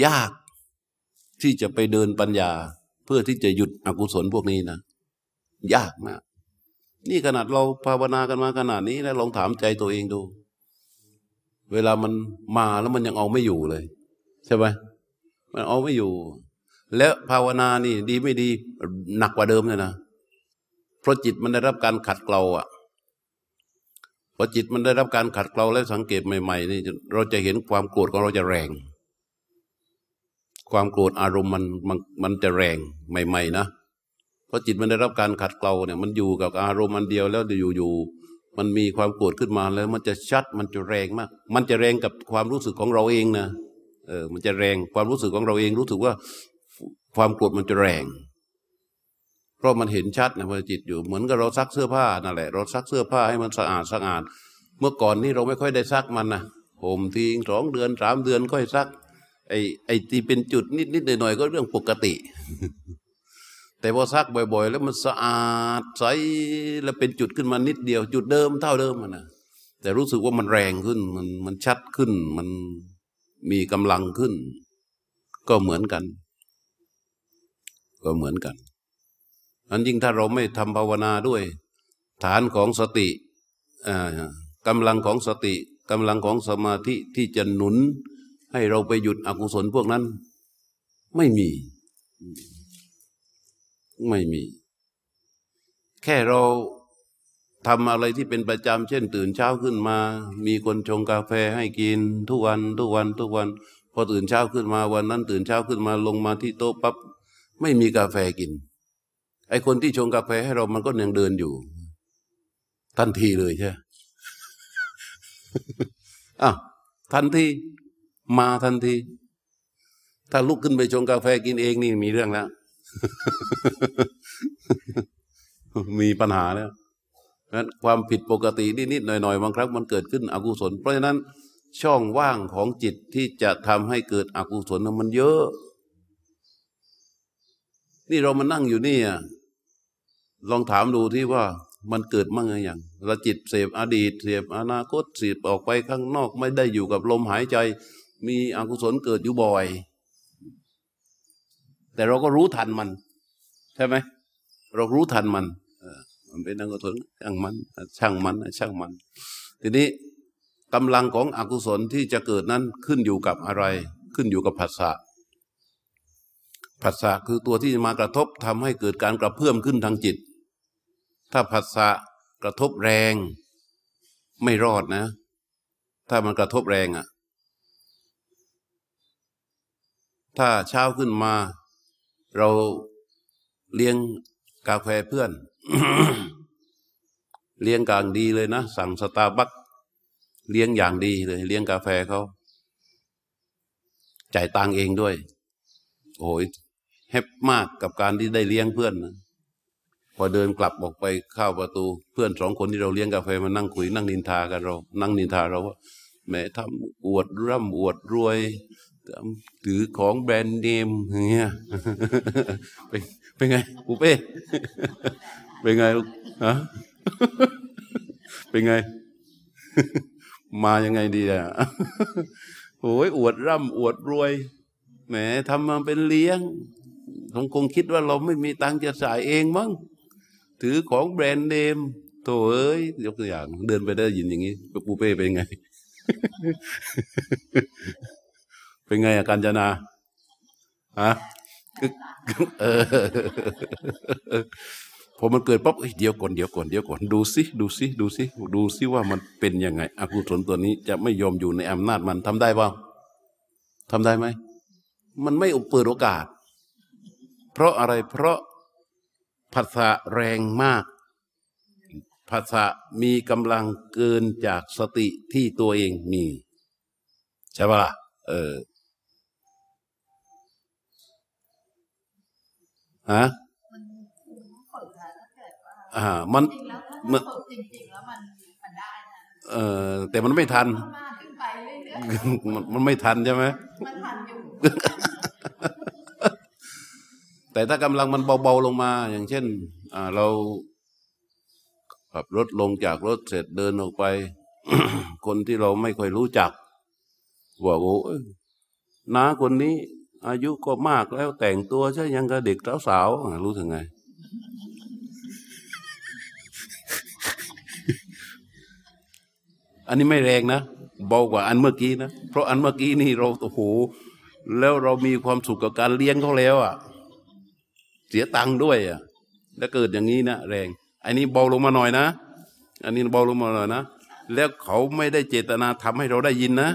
ยากที่จะไปเดินปัญญา เพื่อที่จะหยุดอกุศลพวกนี้นะ ยากมากนี่ขนาดเราภาวนากันมาขนาดนี้แล้วลองถามใจตัวเองดู เวลามันมาแล้วมันยังเอาไม่อยู่เลย ใช่ไหมมันเอาไม่อยู่ แล้วภาวนานี่ ดีไม่ดีหนักกว่าเดิมเลยนะเพราะจิตมันได้รับการขัดเกลาอะ พอจิตมันได้รับการขัดเกลาและสังเกตใหม่ๆนี่เราจะเห็นความโกรธของเราจะแรง ความโกรธอารมณ์มันมันมันจะแรงใหม่ ๆ นะเพราะจิตมันได้รับการขัดเกลาเนี่ยมันอยู่กับอารมณ์มันเดียวแล้วอยู่ๆมันมีความโกรธขึ้นมาแล้ว มันจะชัดมันจะแรงมาก มันจะแรงกับความรู้สึกของเราเองนะเออมันจะแรงความรู้สึกของเราเองรู้สึกว่า ความโกรธมันจะแรง เพราะมันเห็นชัดนะพอจิตอยู่เหมือนกับเราซักเสื้อผ้านั่นแหละเราซักเสื้อผ้าให้มันสะอาดสะอาด เมื่อก่อนนี่เราไม่ค่อยได้ซักมันนะห่มทิ้งสองเดือนสามเดือนค่อยซัก ไอ้ไอ้ที่เป็นจุดนิดนิดหน่อยหน่อยก็เรื่องปกติ แต่พอซักบ่อย ๆ แล้วมันสะอาดใสแล้วเป็นจุดขึ้นมานิดเดียว จุดเดิมเท่าเดิมนะแต่รู้สึกว่ามันแรงขึ้นมันมันชัดขึ้น มันมีกำลังขึ้น ก็เหมือนกัน ก็เหมือนกัน อันยิ่งถ้าเราไม่ทำภาวนาด้วย ฐานของสติกำลังของสติกำลังของสมาธิที่จะหนุน ให้เราไปหยุดอกุศลพวกนั้น ไม่มี ไม่มี แค่เราทำอะไรที่เป็นประจำเช่น ตื่นเช้าขึ้นมา มีคนชงกาแฟให้กิน ทุกวันทุกวันทุกวัน พอตื่นเช้าขึ้นมาวันนั้น ตื่นเช้าขึ้นมาลงมาที่โต๊ะปั๊บไม่มีกาแฟกิน ไอคนที่ชงกาแฟให้เรามันก็ยังเดินอยู่ ทันทีเลยใช่อ้าวทันทีมาทันที ถ้าลุกขึ้นไปชงกาแฟกินเองนี่มีเรื่องแล้ว มีปัญหาแล้วนั้นความผิดปกตินิดๆหน่อยๆบางครั้งมันเกิดขึ้นอกุศล เพราะฉะนั้นช่องว่างของจิตที่จะทำให้เกิดอกุศลมันเยอะ นี่เรามานั่งอยู่นี่ ลองถามดูที่ว่ามันเกิดมั่งไงอย่างเราจิตเสพอดีต เสพอนาคตเสพออกไปข้างนอกไม่ได้อยู่กับลมหายใจ มีอกุศลเกิดอยู่บ่อย แต่เราก็รู้ทันมัน ใช่ไหม เรารู้ทันมันมันเป็นอกุศลช่างมัน ช่างมันช่างมัน ทีนี้กำลังของอกุศลที่จะเกิดนั้นขึ้นอยู่กับอะไร ขึ้นอยู่กับผัสสะผัสสะคือตัวที่มากระทบทำให้เกิดการกระเพื่อมขึ้นทางจิต ถ้าผัสสะกระทบแรง ไม่รอดนะ ถ้ามันกระทบแรงอะ่ะ ถ้าเช้าขึ้นมา เราเลี้ยงกาแฟเพื่อน เลี้ยงอย่างดีเลยนะ สั่งสตาร์บัคเลี้ยงอย่างดีเลย เลี้ยงกาแฟเขาจ่ายตังเองด้วย โอ้ยแฮปมากกับการที่ได้เลี้ยงเพื่อนนะ พอเดินกลับออกไปเข้าประตู เพื่อนสองคนที่เราเลี้ยงกาแฟมานั่งคุยนั่งนินทากันเรา นั่งนินทาเราว่าแม่ทำอวดร่ำอวดรวยถือของแบรนด์เนมอย่างเงี้ยเป็นเป็นไงปูเป้เป็นไงลูกฮะเป็นไง มายังไงดีอะโอ้ยอวดร่ำอวดรวยแหมทำมาเป็นเลี้ยงคงคงคิดว่าเราไม่มีตังค์จะจ่ายเองมั้ง ถือของแบรนด์เนมโถเอ้ยยกตัวอย่าง เดินไปได้ยินอย่างนี้ปูเป้เป็นไง เป็นไงอาการจนาฮะเออพอมันเกิดปั๊บเดี๋ยวก่อนเดี๋ยวก่อนเดี๋ยวก่อนดูสิดูสิดูสิดูสิว่ามันเป็นยังไงอกุศลตัวนี้จะไม่ยอมอยู่ในอำนาจมันทำได้เปล่าทำได้ไหมมันไม่เปิดโอกาส เพราะอะไรเพราะ ภาษาแรงมากภาษามีกำลังเกินจากสติที่ตัวเองมี ใช่ปะล่ะเออฮะอ่ามันมันจริงๆแล้วมันมันได้นะเออแต่มันไม่ทันมัน มันไม่ทันใช่ไหมมันทันอยู่ แต่ถ้ากำลังมันเบาๆลงมา อย่างเช่นเราขับรถลงจากรถเสร็จเดินออกไป คนที่เราไม่ค่อยรู้จักว่าโอ้น้าคนนี้ อายุก็มากแล้วแต่งตัวใช่ยังกับเด็กสาวๆรู้สึกไง อันนี้ไม่แรงนะเบากว่าอันเมื่อกี้นะ เพราะอันเมื่อกี้นี่เราโอ้โหแล้วเรามีความสุขกับการเลี้ยงเขาแล้วอะ เสียตังค์ด้วยอะแล้วเกิดอย่างนี้นะแรง อันนี้เบาลงมาหน่อยนะ อันนี้เบาลงมาหน่อยนะแล้วเขาไม่ได้เจตนาทำให้เราได้ยินนะ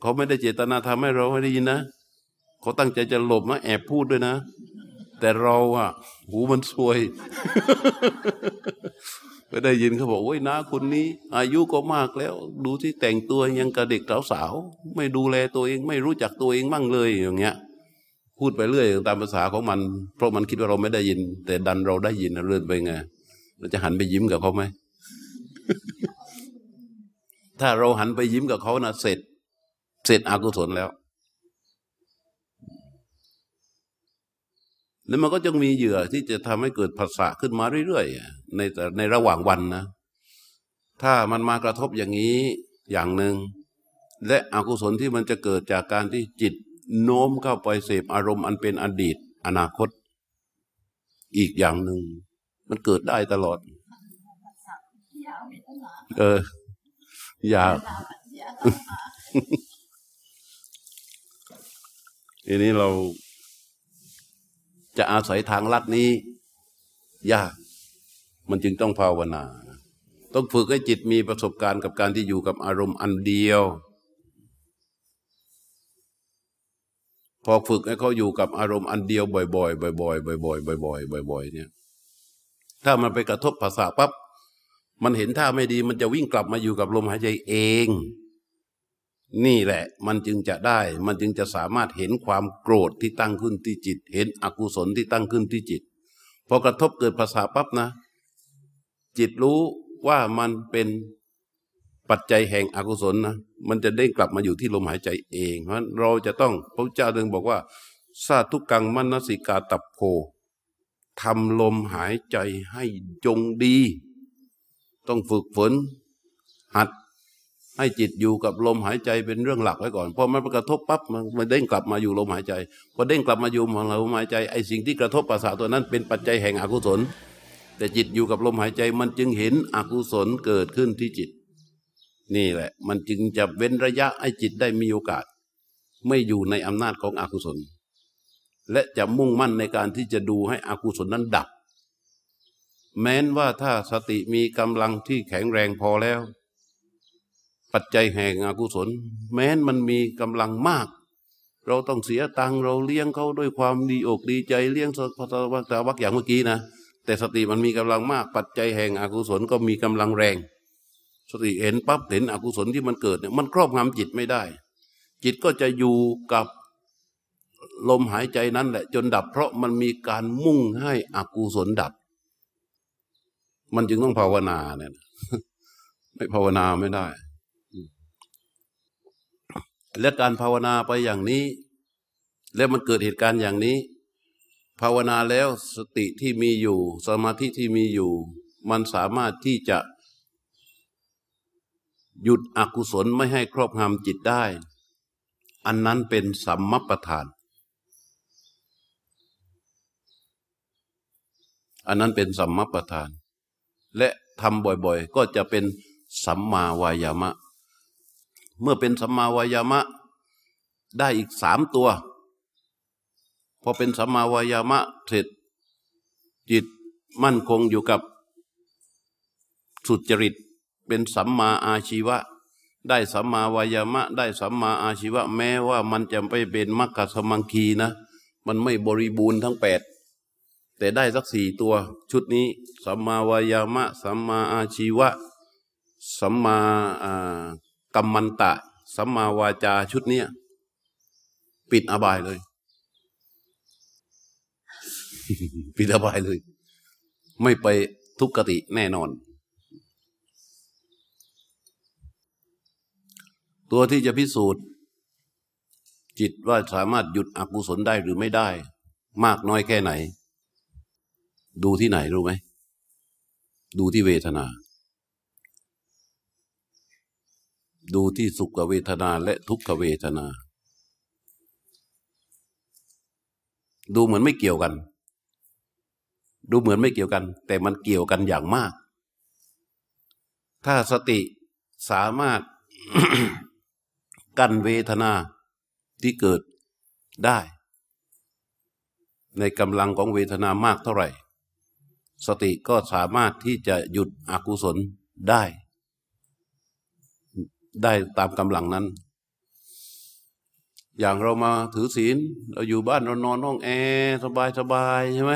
เขาไม่ได้เจตนาทำให้เราไม่ได้ยินนะเขาตั้งใจจะหลบนะแอบพูดด้วยนะ แต่เราอะ หูมันซวยก็ได้ยินเขาบอกโอ้ยน้าคนนี้ อายุก็มากแล้ว ดูที่แต่งตัวยังกับเด็กสาวๆไม่ดูแลตัวเอง ไม่รู้จักตัวเองมั่งเลยอย่างเงี้ย พูดไปเรื่อยตามภาษาของมัน เพราะมันคิดว่าเราไม่ได้ยิน แต่ดันเราได้ยินเรื่อยไปไงเราจะหันไปยิ้มกับเขาไหมถ้าเราหันไปยิ้มกับเขานะเสร็จ เสร็จอกุศลแล้ว แล้วมันก็จะมีเหยื่อที่จะทำให้เกิดภาษาขึ้นมาเรื่อยๆในในระหว่างวันนะ ถ้ามันมากระทบอย่างนี้อย่างหนึ่งและอกุศลที่มันจะเกิดจากการที่จิต โน้มเข้าไปเสพอารมณ์อันเป็นอดีต อนาคต อีกอย่างหนึ่ง มันเกิดได้ตลอด เออ อย่าทีนี้เราจะอาศัยทางลัดนี้ ยาก มันจึงต้องภาวนา ต้องฝึกให้จิตมีประสบการณ์กับการที่อยู่กับอารมณ์อันเดียว พอฝึกให้เขาอยู่กับอารมณ์อันเดียวบ่อยๆบ่อยๆบ่อยๆบ่อยๆบ่อยๆบ่อยๆเนี่ย ถ้ามันไปกระทบภาษาปั๊บมันเห็นท่าไม่ดีมันจะวิ่งกลับมาอยู่กับลมหายใจเอง นี่แหละ มันจึงจะได้ มันจึงจะสามารถเห็นความโกรธที่ตั้งขึ้นที่จิต เห็นอกุศลที่ตั้งขึ้นที่จิตพอกระทบเกิดภาษาปั๊บนะ จิตรู้ว่ามันเป็น ปัจจัยแห่งอกุศลนะมันจะเด้งกลับมาอยู่ที่ลมหายใจเองเพราะเราจะต้องพระเจ้าดึงบอกว่าซาทุกังมนสิกาตับโพทำลมหายใจให้จงดี ต้องฝึกฝน หัดให้จิตอยู่กับลมหายใจเป็นเรื่องหลักไว้ก่อนพอมันกระทบปั๊บมันเด้งกลับมาอยู่ลมหายใจพอเด้งกลับมาอยู่ของลมหายใจไอ้สิ่งที่กระทบภาษาตัวนั้นเป็นปัจจัยแห่งอกุศล แต่จิตอยู่กับลมหายใจมันจึงเห็นอกุศลเกิดขึ้นที่จิต นี่แหละ มันจึงจะเว้นระยะให้จิตได้มีโอกาส ไม่อยู่ในอำนาจของอกุศล และจะมุ่งมั่นในการที่จะดูให้อกุศลนั้นดับ แม้นว่าถ้าสติมีกำลังที่แข็งแรงพอแล้ว ปัจจัยแห่งอกุศล แม้นมันมีกำลังมาก เราต้องเสียตังเราเลี้ยงเขาด้วยความดีอกดีใจเลี้ยงพพะวัตวักอย่างเมื่อกี้นะแต่สติมันมีกำลังมาก ปัจจัยแห่งอกุศลก็มีกำลังแรง สติเห็นปั๊บเห็นอกุศลที่มันเกิดเนี่ยมันครอบงำจิตไม่ได้ จิตก็จะอยู่กับลมหายใจนั้นแหละ จนดับเพราะมันมีการมุ่งให้อกุศลดับ มันจึงต้องภาวนาเนี่ยไม่ภาวนาไม่ได้ และการภาวนาไปอย่างนี้ แล้วมันเกิดเหตุการณ์อย่างนี้ ภาวนาแล้วสติที่มีอยู่ สมาธิที่มีอยู่ มันสามารถที่จะ หยุดอกุศลไม่ให้ครอบงำจิตได้ อันนั้นเป็นสัมมัปทาน อันนั้นเป็นสัมมัปทาน และทำบ่อยๆ ก็จะเป็นสัมมาวายามะ เมื่อเป็นสัมมาวายามะ ได้อีกสามตัว พอเป็นสัมมาวายามะเสร็จจิตมั่นคงอยู่กับสุจริต เป็นสัมมาอาชีวะ ได้สัมมาวายามะ ได้สัมมาอาชีวะ แม้ว่ามันจะไปเป็นมัคคสมังคีนะ มันไม่บริบูรณ์ทั้งแปดแต่ได้สักสี่ตัว ชุดนี้ สัมมาวายามะ สัมมาอาชีวะ สัมมากัมมันตะ สัมมาวาจาชุดเนี้ยปิดอบายเลย ปิดอบายเลย ไม่ไปทุกขติแน่นอน ตัวที่จะพิสูจน์ จิตว่าสามารถหยุดอกุศลได้หรือไม่ได้ มากน้อยแค่ไหน ดูที่ไหนรู้ไหม ดูที่เวทนา ดูที่สุขเวทนาและทุกขเวทนา ดูเหมือนไม่เกี่ยวกัน ดูเหมือนไม่เกี่ยวกัน แต่มันเกี่ยวกันอย่างมาก ถ้าสติสามารถ กั้นเวทนาที่เกิดได้ ในกำลังของเวทนามากเท่าไหร่ สติก็สามารถที่จะหยุดอกุศลได้ ได้ตามกำลังนั้น อย่างเรามาถือศีล เราอยู่บ้านเรานอนห้องแอร์สบายสบายใช่ไหม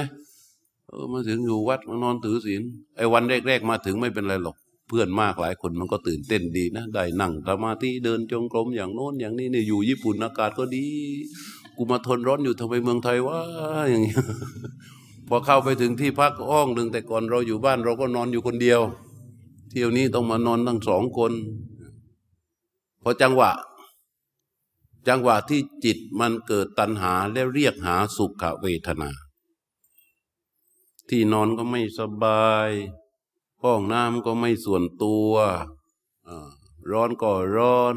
เออมาถึงอยู่วัดมานอนถือศีลไอ้วันแรกๆมาถึงไม่เป็นไรหรอก พื่อนมากหลายคนมันก็ตื่นเต้นดีนะได้นั่งสมาธิเดินจงกรมอย่างโน้นอย่างนี้เนี่ยอยู่ญี่ปุ่นอากาศก็ดี กูมาทนร้อนอยู่ทำไมเมืองไทยวะอย่างเงี้ยพอเข้าไปถึงที่พักห้องหนึ่งแต่ก่อนเราอยู่บ้าน เราก็นอนอยู่คนเดียว เที่ยวนี้ต้องมานอนทั้งสองคน พอจังหวะ จังหวะที่จิตมันเกิดตัณหาแล้วเรียกหาสุขเวทนา ที่นอนก็ไม่สบาย ห้องน้ำก็ไม่ส่วนตัวร้อนก็ร้อน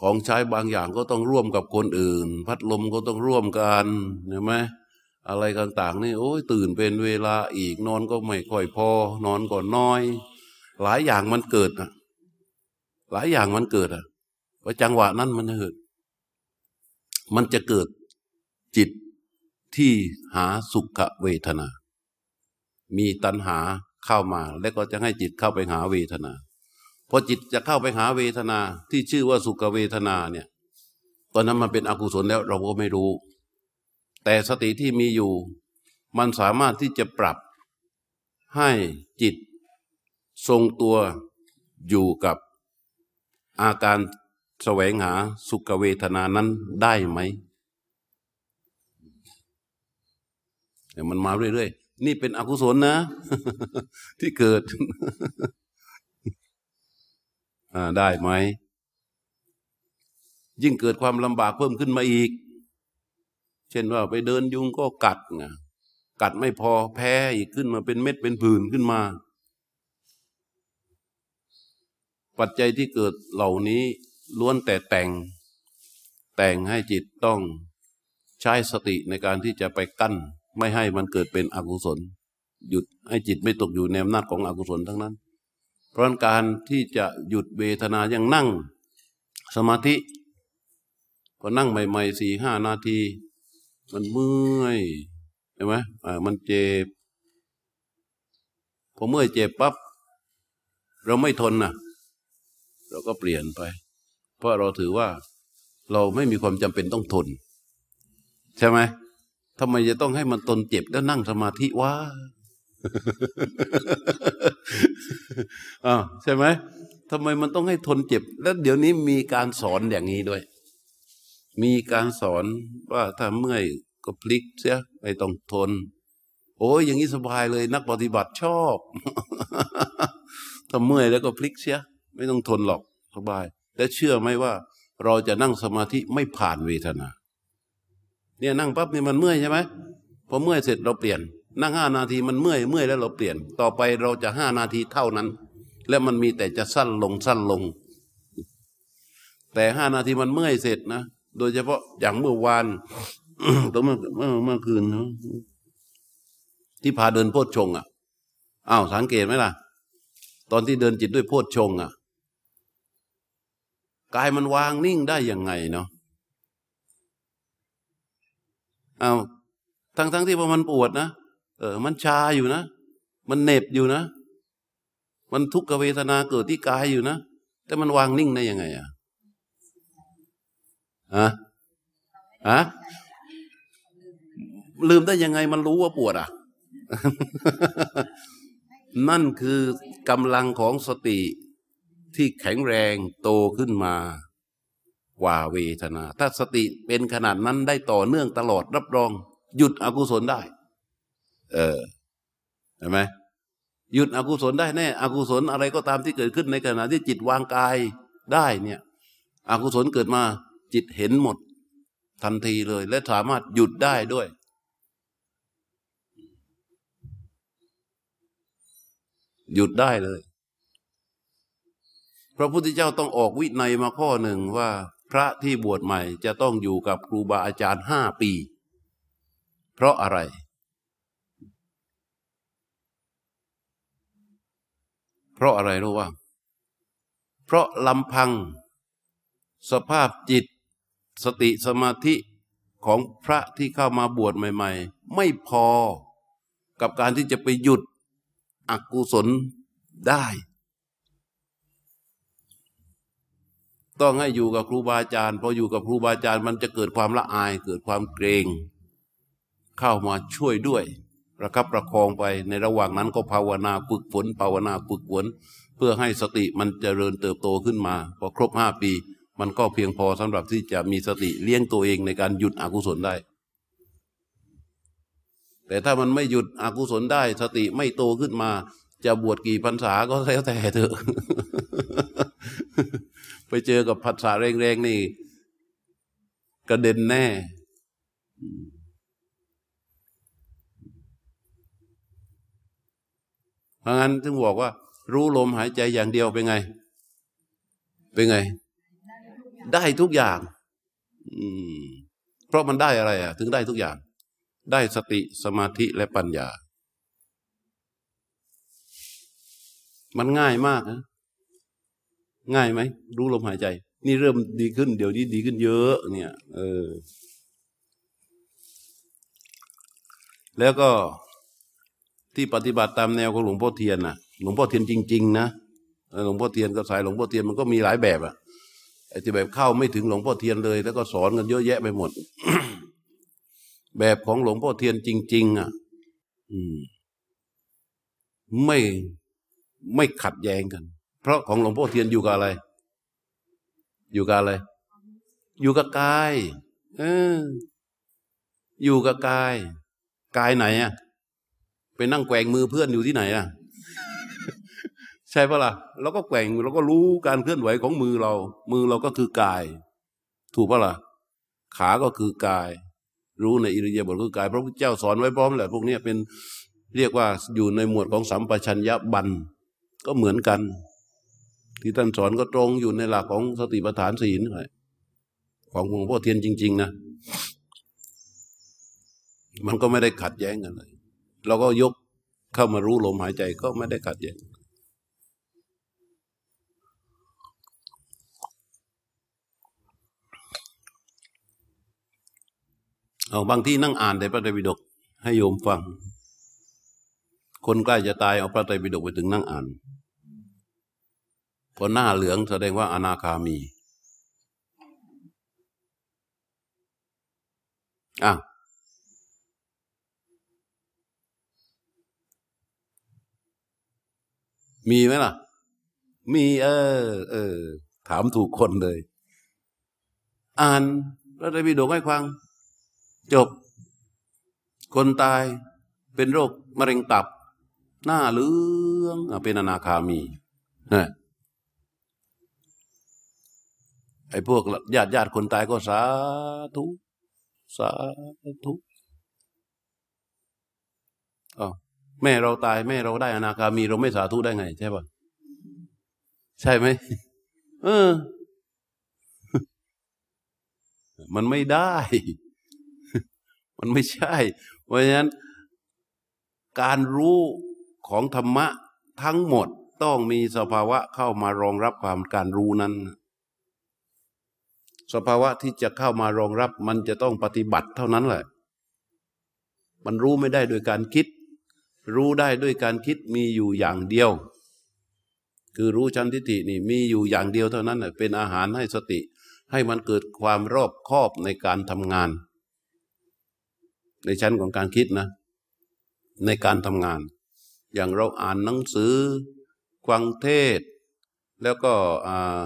ของใช้บางอย่างก็ต้องร่วมกับคนอื่น พัดลมก็ต้องร่วมกันเห็นไหมอะไรต่างๆนี่โอ้ยตื่นเป็นเวลาอีกนอนก็ไม่ค่อยพอ นอนก็น้อย หลายอย่างมันเกิดอะหลายอย่างมันเกิดอะว่าจังหวะนั้นมันเกิด มันจะเกิดจิตที่หาสุขเวทนา มีตัณหา เข้ามา แล้วก็จะให้จิตเข้าไปหาเวทนาพอจิตจะเข้าไปหาเวทนาที่ชื่อว่าสุขเวทนาเนี่ย ตอนนั้นมันเป็นอกุศลแล้วเราก็ไม่รู้ แต่สติที่มีอยู่ มันสามารถที่จะปรับให้จิตทรงตัวอยู่กับอาการแสวงหาสุขเวทนานั้นได้ไหมเดี๋ยวมันมาเรื่อยๆ นี่เป็นอกุศลนะ ที่เกิดได้ไหม ยิ่งเกิดความลำบากเพิ่มขึ้นมาอีก เช่นว่าไปเดินยุงก็กัดไงกัดไม่พอแพ้อีกขึ้นมาเป็นเม็ดเป็นผื่นขึ้นมา ปัจจัยที่เกิดเหล่านี้ล้วนแต่แต่ง แต่งให้จิตต้องใช้สติในการที่จะไปกั้น ไม่ให้มันเกิดเป็นอกุศล หยุดให้จิตไม่ตกอยู่ในอำนาจของอกุศลทั้งนั้น เพราะการที่จะหยุดเวทนายังนั่งสมาธิพอนั่งใหม่ๆสี่ห้านาที มันเมื่อยใช่ไหมอ่ามันเจ็บพอเมื่อยเจ็บปั๊บเราไม่ทนนะเราก็เปลี่ยนไป เพราะเราถือว่าเราไม่มีความจำเป็นต้องทน ใช่ไหม ทำไมจะต้องให้มันตนเจ็บแล้วนั่งสมาธิวะอ่าใช่ไหมทำไมมันต้องให้ทนเจ็บ แล้วเดี๋ยวนี้มีการสอนอย่างนี้ด้วย มีการสอนว่าถ้าเมื่อยก็พลิกเสียไม่ต้องทน โอ้ยอย่างนี้สบายเลย นักปฏิบัติชอบถ้าเมื่อยแล้วก็พลิกเสีย ไม่ต้องทนหรอกสบาย และเชื่อไหมว่า เราจะนั่งสมาธิไม่ผ่านเวทนา เนี่ยนั่งปั๊บนี่มันเมื่อยใช่ไหมพอเมื่อยเสร็จเราเปลี่ยน นั่งห้านาทีมันเมื่อยเมื่อยแล้วเราเปลี่ยน ต่อไปเราจะห้านาทีเท่านั้น และมันมีแต่จะสั้นลงสั้นลง แต่ห้านาทีมันเมื่อยเสร็จนะโดยเฉพาะอย่างเมื่อวานตัวเมื่อเมื่อคืนนะที่พาเดินโพชฌงอะอ้าวสังเกตไหมล่ะ ตอนที่เดินจิตด้วยโพชฌงอะกายมันวางนิ่งได้ยังไงเนาะ เอาทั้งทั้งที่ว่ามันปวดนะเออ มันชาอยู่นะ มันเหน็บอยู่นะ มันทุกขเวทนาเกิดที่กายอยู่นะ แต่มันวางนิ่งได้ยังไงอะอะอะลืมได้ยังไงมันรู้ว่าปวดอะ นั่นคือกำลังของสติที่แข็งแรงโตขึ้นมา กว่าเวทนา ถ้าสติเป็นขนาดนั้นได้ต่อเนื่องตลอดรับรอง หยุดอกุศลได้ เออเห็นไหมหยุดอกุศลได้แน่อกุศลอะไรก็ตามที่เกิดขึ้นในขณะที่จิตวางกายได้เนี่ยอกุศลเกิดมาจิตเห็นหมด ทันทีเลย และสามารถหยุดได้ด้วย หยุดได้เลย พระพุทธเจ้าต้องออกวินัยมาข้อหนึ่งว่า พระที่บวชใหม่จะต้องอยู่กับครูบาอาจารย์ห้าปี เพราะอะไร เพราะอะไรรู้ว่า เพราะลำพัง สภาพจิตสติสมาธิของพระที่เข้ามาบวชใหม่ ๆ ไม่พอกับการที่จะไปหยุดอกุศลได้ ต้องให้อยู่กับครูบาอาจารย์พออยู่กับครูบาอาจารย์มันจะเกิดความละอายเกิดความเกรง เข้ามาช่วยด้วยประคับประคองไปในระหว่างนั้นก็ภาวนาฝึกฝนภาวนาฝึกฝนเพื่อให้สติมันจเจริญเติบโตขึ้นมา พอครบห้าปี มันก็เพียงพอสำหรับที่จะมีสติเลี้ยงตัวเองในการหยุดอกุศลได้ แต่ถ้ามันไม่หยุดอกุศลได้ สติไม่โตขึ้นมา จะบวชกี่พรรษาก็แล้วแต่เถอะ ไปเจอกับผัสสะแรงๆนี่ กระเด็นแน่ เพราะงั้นถึงบอกว่า รู้ลมหายใจอย่างเดียวเป็นไง เป็นไง ได้ทุกอย่าง อืมเพราะมันได้อะไรอะ ถึงได้ทุกอย่าง ได้สติสมาธิและปัญญา มันง่ายมากนะ ง่ายไหม รู้ลมหายใจ นี่เริ่มดีขึ้น เดี๋ยวนี้ดีขึ้นเยอะ เนี่ย เออ แล้วก็ที่ปฏิบัติตามแนวของหลวงพ่อเทียนนะหลวงพ่อเทียนจริง ๆ นะหลวงพ่อเทียนก็สายหลวงพ่อเทียนมันก็มีหลายแบบอะไอ้ที่แบบเข้าไม่ถึงหลวงพ่อเทียนเลย แล้วก็สอนกันเยอะแยะไปหมด แบบของหลวงพ่อเทียนจริง ๆ อะ อืม ไม่ไม่ขัดแย้งกัน เพราะของหลวงพ่อเทียนอยู่กับอะไร อยู่กับอะไร อยู่กับกายเอออยู่กับกาย กายไหนอะไปนั่งแกว่งมือเพื่อนอยู่ที่ไหนอะใช่ปะละ่ะเราก็แกว่งเราก็รู้การเคลื่อนไหวของมือเรา มือเราก็คือกาย ถูกปะละ่ะขาก็คือกาย รู้ในอิริยาบถคือกายพระพุทธเจ้าสอนไว้พร้อมแหละพวกนี้เป็นเรียกว่าอยู่ในหมวดของสัมปชัญญะบันก็เหมือนกัน ที่ท่านสอนก็ตรงอยู่ในหลักของสติปัฏฐานสี่นี่แหลของหลวงพ่อเทียนจริง ๆ นะ มันก็ไม่ได้ขัดแย้งกันเลยเราก็ยกเข้ามารู้ลมหายใจก็ไม่ได้ขัดแย้งเอาบางที่นั่งอ่านในพระไตรปิฎกให้โยมฟัง คนใกล้จะตายเอาพระไตรปิฎกไปถึงนั่งอ่าน พอหน้าเหลืองแสดงว่าอนาคามีอะมีไหมล่ะ มี เออ เออ ถามถูกคนเลย อ่านพระไตรปิฎกให้ฟัง จบ คนตายเป็นโรคมะเร็งตับ หน้าเหลืองเป็นอนาคามีนะ ไอ้พวกญาติญาติคนตายก็สาธุสาธุอ๋อแม่เราตายแม่เราได้อนาคามีเราไม่สาธุได้ไง ใช่ปะใช่ไหมเออ มันไม่ได้ มันไม่ใช่ เพราะฉะนั้น การรู้ของธรรมะทั้งหมดต้องมีสภาวะเข้ามารองรับความการรู้นั้น สภาวะที่จะเข้ามารองรับมันจะต้องปฏิบัติเท่านั้นแหละ มันรู้ไม่ได้โดยการคิด รู้ได้ด้วยการคิดมีอยู่อย่างเดียว คือรู้ชั้นทิฏฐินี่มีอยู่อย่างเดียวเท่านั้นเป็นอาหารให้สติ ให้มันเกิดความรอบคอบในการทำงาน ในชั้นของการคิดนะ ในการทำงาน อย่างเราอ่านหนังสือฟังเทศ แล้วก็อ่า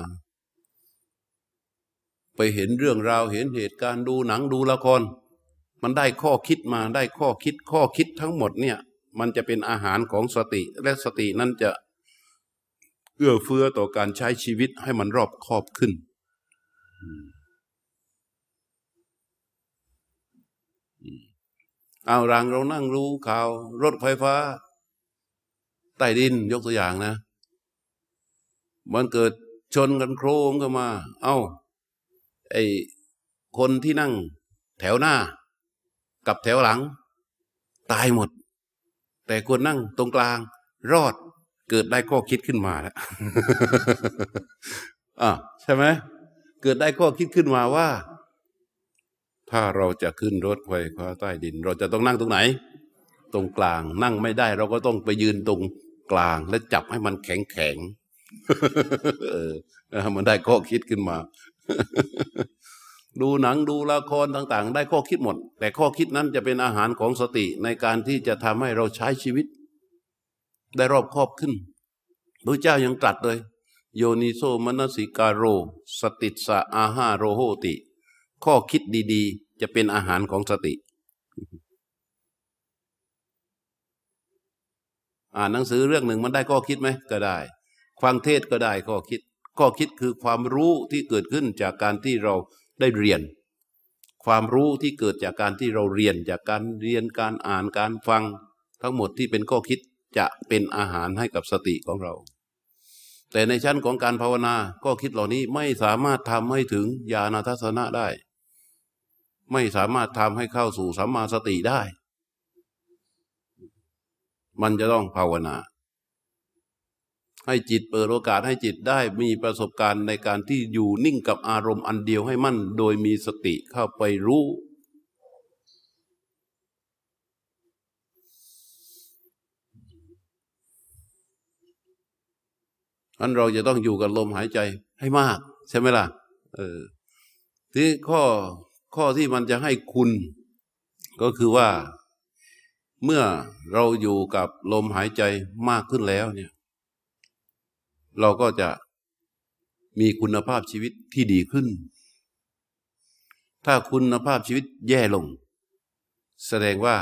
ไปเห็นเรื่องราวเห็นเหตุการณ์ดูหนังดูละคร มันได้ข้อคิดมาได้ข้อคิดข้อคิดทั้งหมดเนี่ยมันจะเป็นอาหารของสติและสตินั้นจะเอื้อเฟื้อต่อการใช้ชีวิตให้มันรอบคอบขึ้น เอารังเรานั่งรู้ข่าว รถไฟฟ้า ใต้ดินยกตัวอย่างนะ มันเกิดชนกันโครมเข้ามา เอา้า ไอ้คนที่นั่งแถวหน้า กับแถวหลัง ตายหมด แต่คนนั่งตรงกลาง รอดเกิดได้ข้อคิดขึ้นมาแล้วอะใช่ไหมเกิดได้ข้อคิดขึ้นมาว่า ถ้าเราจะขึ้นรถไฟฟ้าใต้ดิน เราจะต้องนั่งตรงไหน ตรงกลางนั่งไม่ได้ เราก็ต้องไปยืนตรงกลางและจับให้มันแข็งแข็งเออมันได้ข้อคิดขึ้นมา ดูหนังดูละครต่างๆ ได้ข้อคิดหมด แต่ข้อคิดนั้นจะเป็นอาหารของสติในการที่จะทำให้เราใช้ชีวิต ได้รอบครอบขึ้นพระเจ้ายังตรัสเลย โยนิโสมนสิกาโร สติสะอาหาโรโหติ ข้อคิดดีๆ จะเป็นอาหารของสติ อ่านหนังสือเรื่องหนึ่งมันได้ข้อคิดไหมก็ได้ ฟังเทศก็ได้ข้อคิด ข้อคิดคือความรู้ที่เกิดขึ้นจากการที่เราได้เรียน ความรู้ที่เกิดจากการที่เราเรียน จากการเรียนการอ่านการฟัง ทั้งหมดที่เป็นข้อคิดจะเป็นอาหารให้กับสติของเรา แต่ในชั้นของการภาวนาก็คิดเหล่านี้ไม่สามารถทำให้ถึงญาณทัศนะได้ ไม่สามารถทำให้เข้าสู่สัมมาสติได้ มันจะต้องภาวนา ให้จิตเปิดโอกาสให้จิตได้มีประสบการณ์ในการที่อยู่นิ่งกับอารมณ์อันเดียวให้มั่น โดยมีสติเข้าไปรู้ อันเราจะต้องอยู่กับลมหายใจให้มาก ใช่ไหมล่ะ เออ ที่ข้อข้อที่มันจะให้คุณ ก็คือว่า เมื่อเราอยู่กับลมหายใจมากขึ้นแล้วเนี่ย เราก็จะมีคุณภาพชีวิตที่ดีขึ้น ถ้าคุณภาพชีวิตแย่ลง แสดงว่า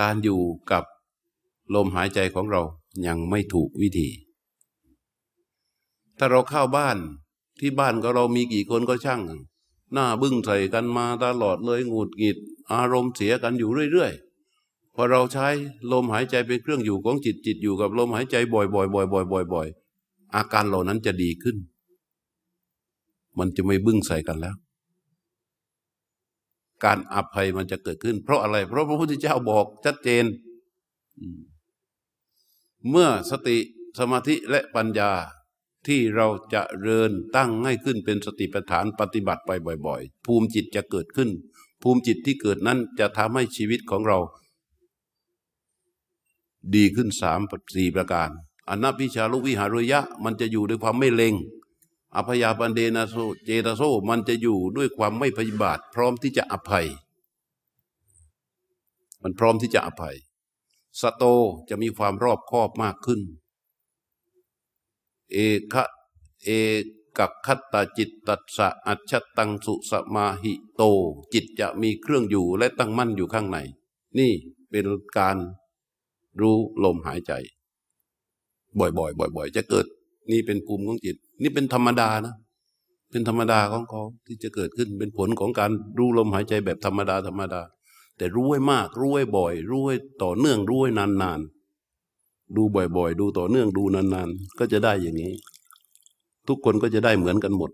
การอยู่กับลมหายใจของเรายังไม่ถูกวิธี ถ้าเราเข้าบ้านที่บ้านก็เรามีกี่คนก็ช่าง หน้าบึ้งใส่กันมาตลอดเลยงูดหงิด อารมณ์เสียกันอยู่เรื่อยๆ พอเราใช้ลมหายใจเป็นเครื่องอยู่ของจิตจิตอยู่กับลมหายใจบ่อยๆบ่อยๆบ่อยๆอ อาการเหล่านั้นจะดีขึ้น มันจะไม่บึ้งใส่กันแล้ว การอภัยมันจะเกิดขึ้น เพราะอะไร เพราะพระพุทธเจ้าบอกชัดเจน เมื่อสติสมาธิและปัญญาที่เราจะเริญตั้งให้ขึ้นเป็นสติปัฏฐานปฏิบัติไปบ่อย ๆ ภูมิจิตจะเกิดขึ้น ภูมิจิตที่เกิดนั้นจะทำให้ชีวิตของเรา ดีขึ้นสามสี่ประการ อนัพิชาลุวิหารุยะ มันจะอยู่ด้วยความไม่เลงอัพยาปันเนนะ เจตะโส มันจะอยู่ด้วยความไม่พยาบาท พร้อมที่จะอภัย มันพร้อมที่จะอภัย สะโตจะมีความรอบคอบมากขึ้น เอกะเอกัคคะจิตตัสสะอัชฌัตตังสุสะมาหิโต จิตจะมีเครื่องอยู่และตั้งมั่นอยู่ข้างใน นี่เป็นการรู้ลมหายใจ บ่อยๆบ่อยๆจะเกิด นี่เป็นภูมิของจิต นี่เป็นธรรมดานะเป็นธรรมดาของเขาที่จะเกิดขึ้นเป็นผลของการรู้ลมหายใจแบบธรรมดาธรรมดา แต่รู้ให้มาก รู้ให้บ่อย รู้ให้ต่อเนื่องรู้ให้นานๆดูบ่อย ๆ ดูต่อเนื่องดูนานๆ ก็จะได้อย่างนี้ ทุกคนก็จะได้เหมือนกันหมด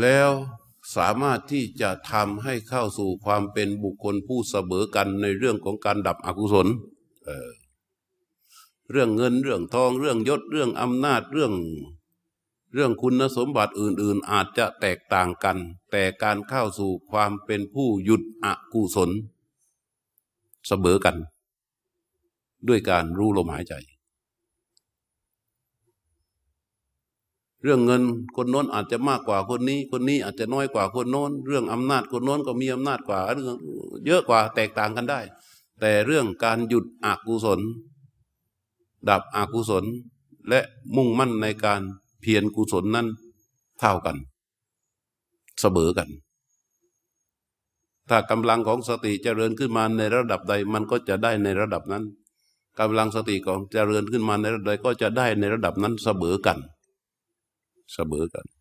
แล้ว สามารถที่จะทำให้เข้าสู่ความเป็นบุคคลผู้เสมอกันในเรื่องของการดับอกุศลเเรื่องเงินเรื่องทองเรื่องยศเรื่องอำนาจเรื่อง เรื่องคุณสมบัติอื่น ๆ อาจจะแตกต่างกัน แต่การเข้าสู่ความเป็นผู้หยุดอกุศลเสมอกัน ด้วยการรู้ลมหายใจ เรื่องเงินคนโน้นอาจจะมากกว่าคนนี้ คนนี้อาจจะน้อยกว่าคนโน้น เรื่องอำนาจคนโน้นก็มีอำนาจกว่าเรื่องเยอะกว่าแตกต่างกันได้ แต่เรื่องการหยุดอกุศล ดับอกุศล และมุ่งมั่นในการเพียรกุศลนั้นเท่ากัน เสมอกัน ถ้ากำลังของสติเจริญขึ้นมาในระดับใดมันก็จะได้ในระดับนั้นกำลังสติของเจริญขึ้นมาในระดับใดก็จะได้ในระดับนั้นเสมอกัน เสมอกัน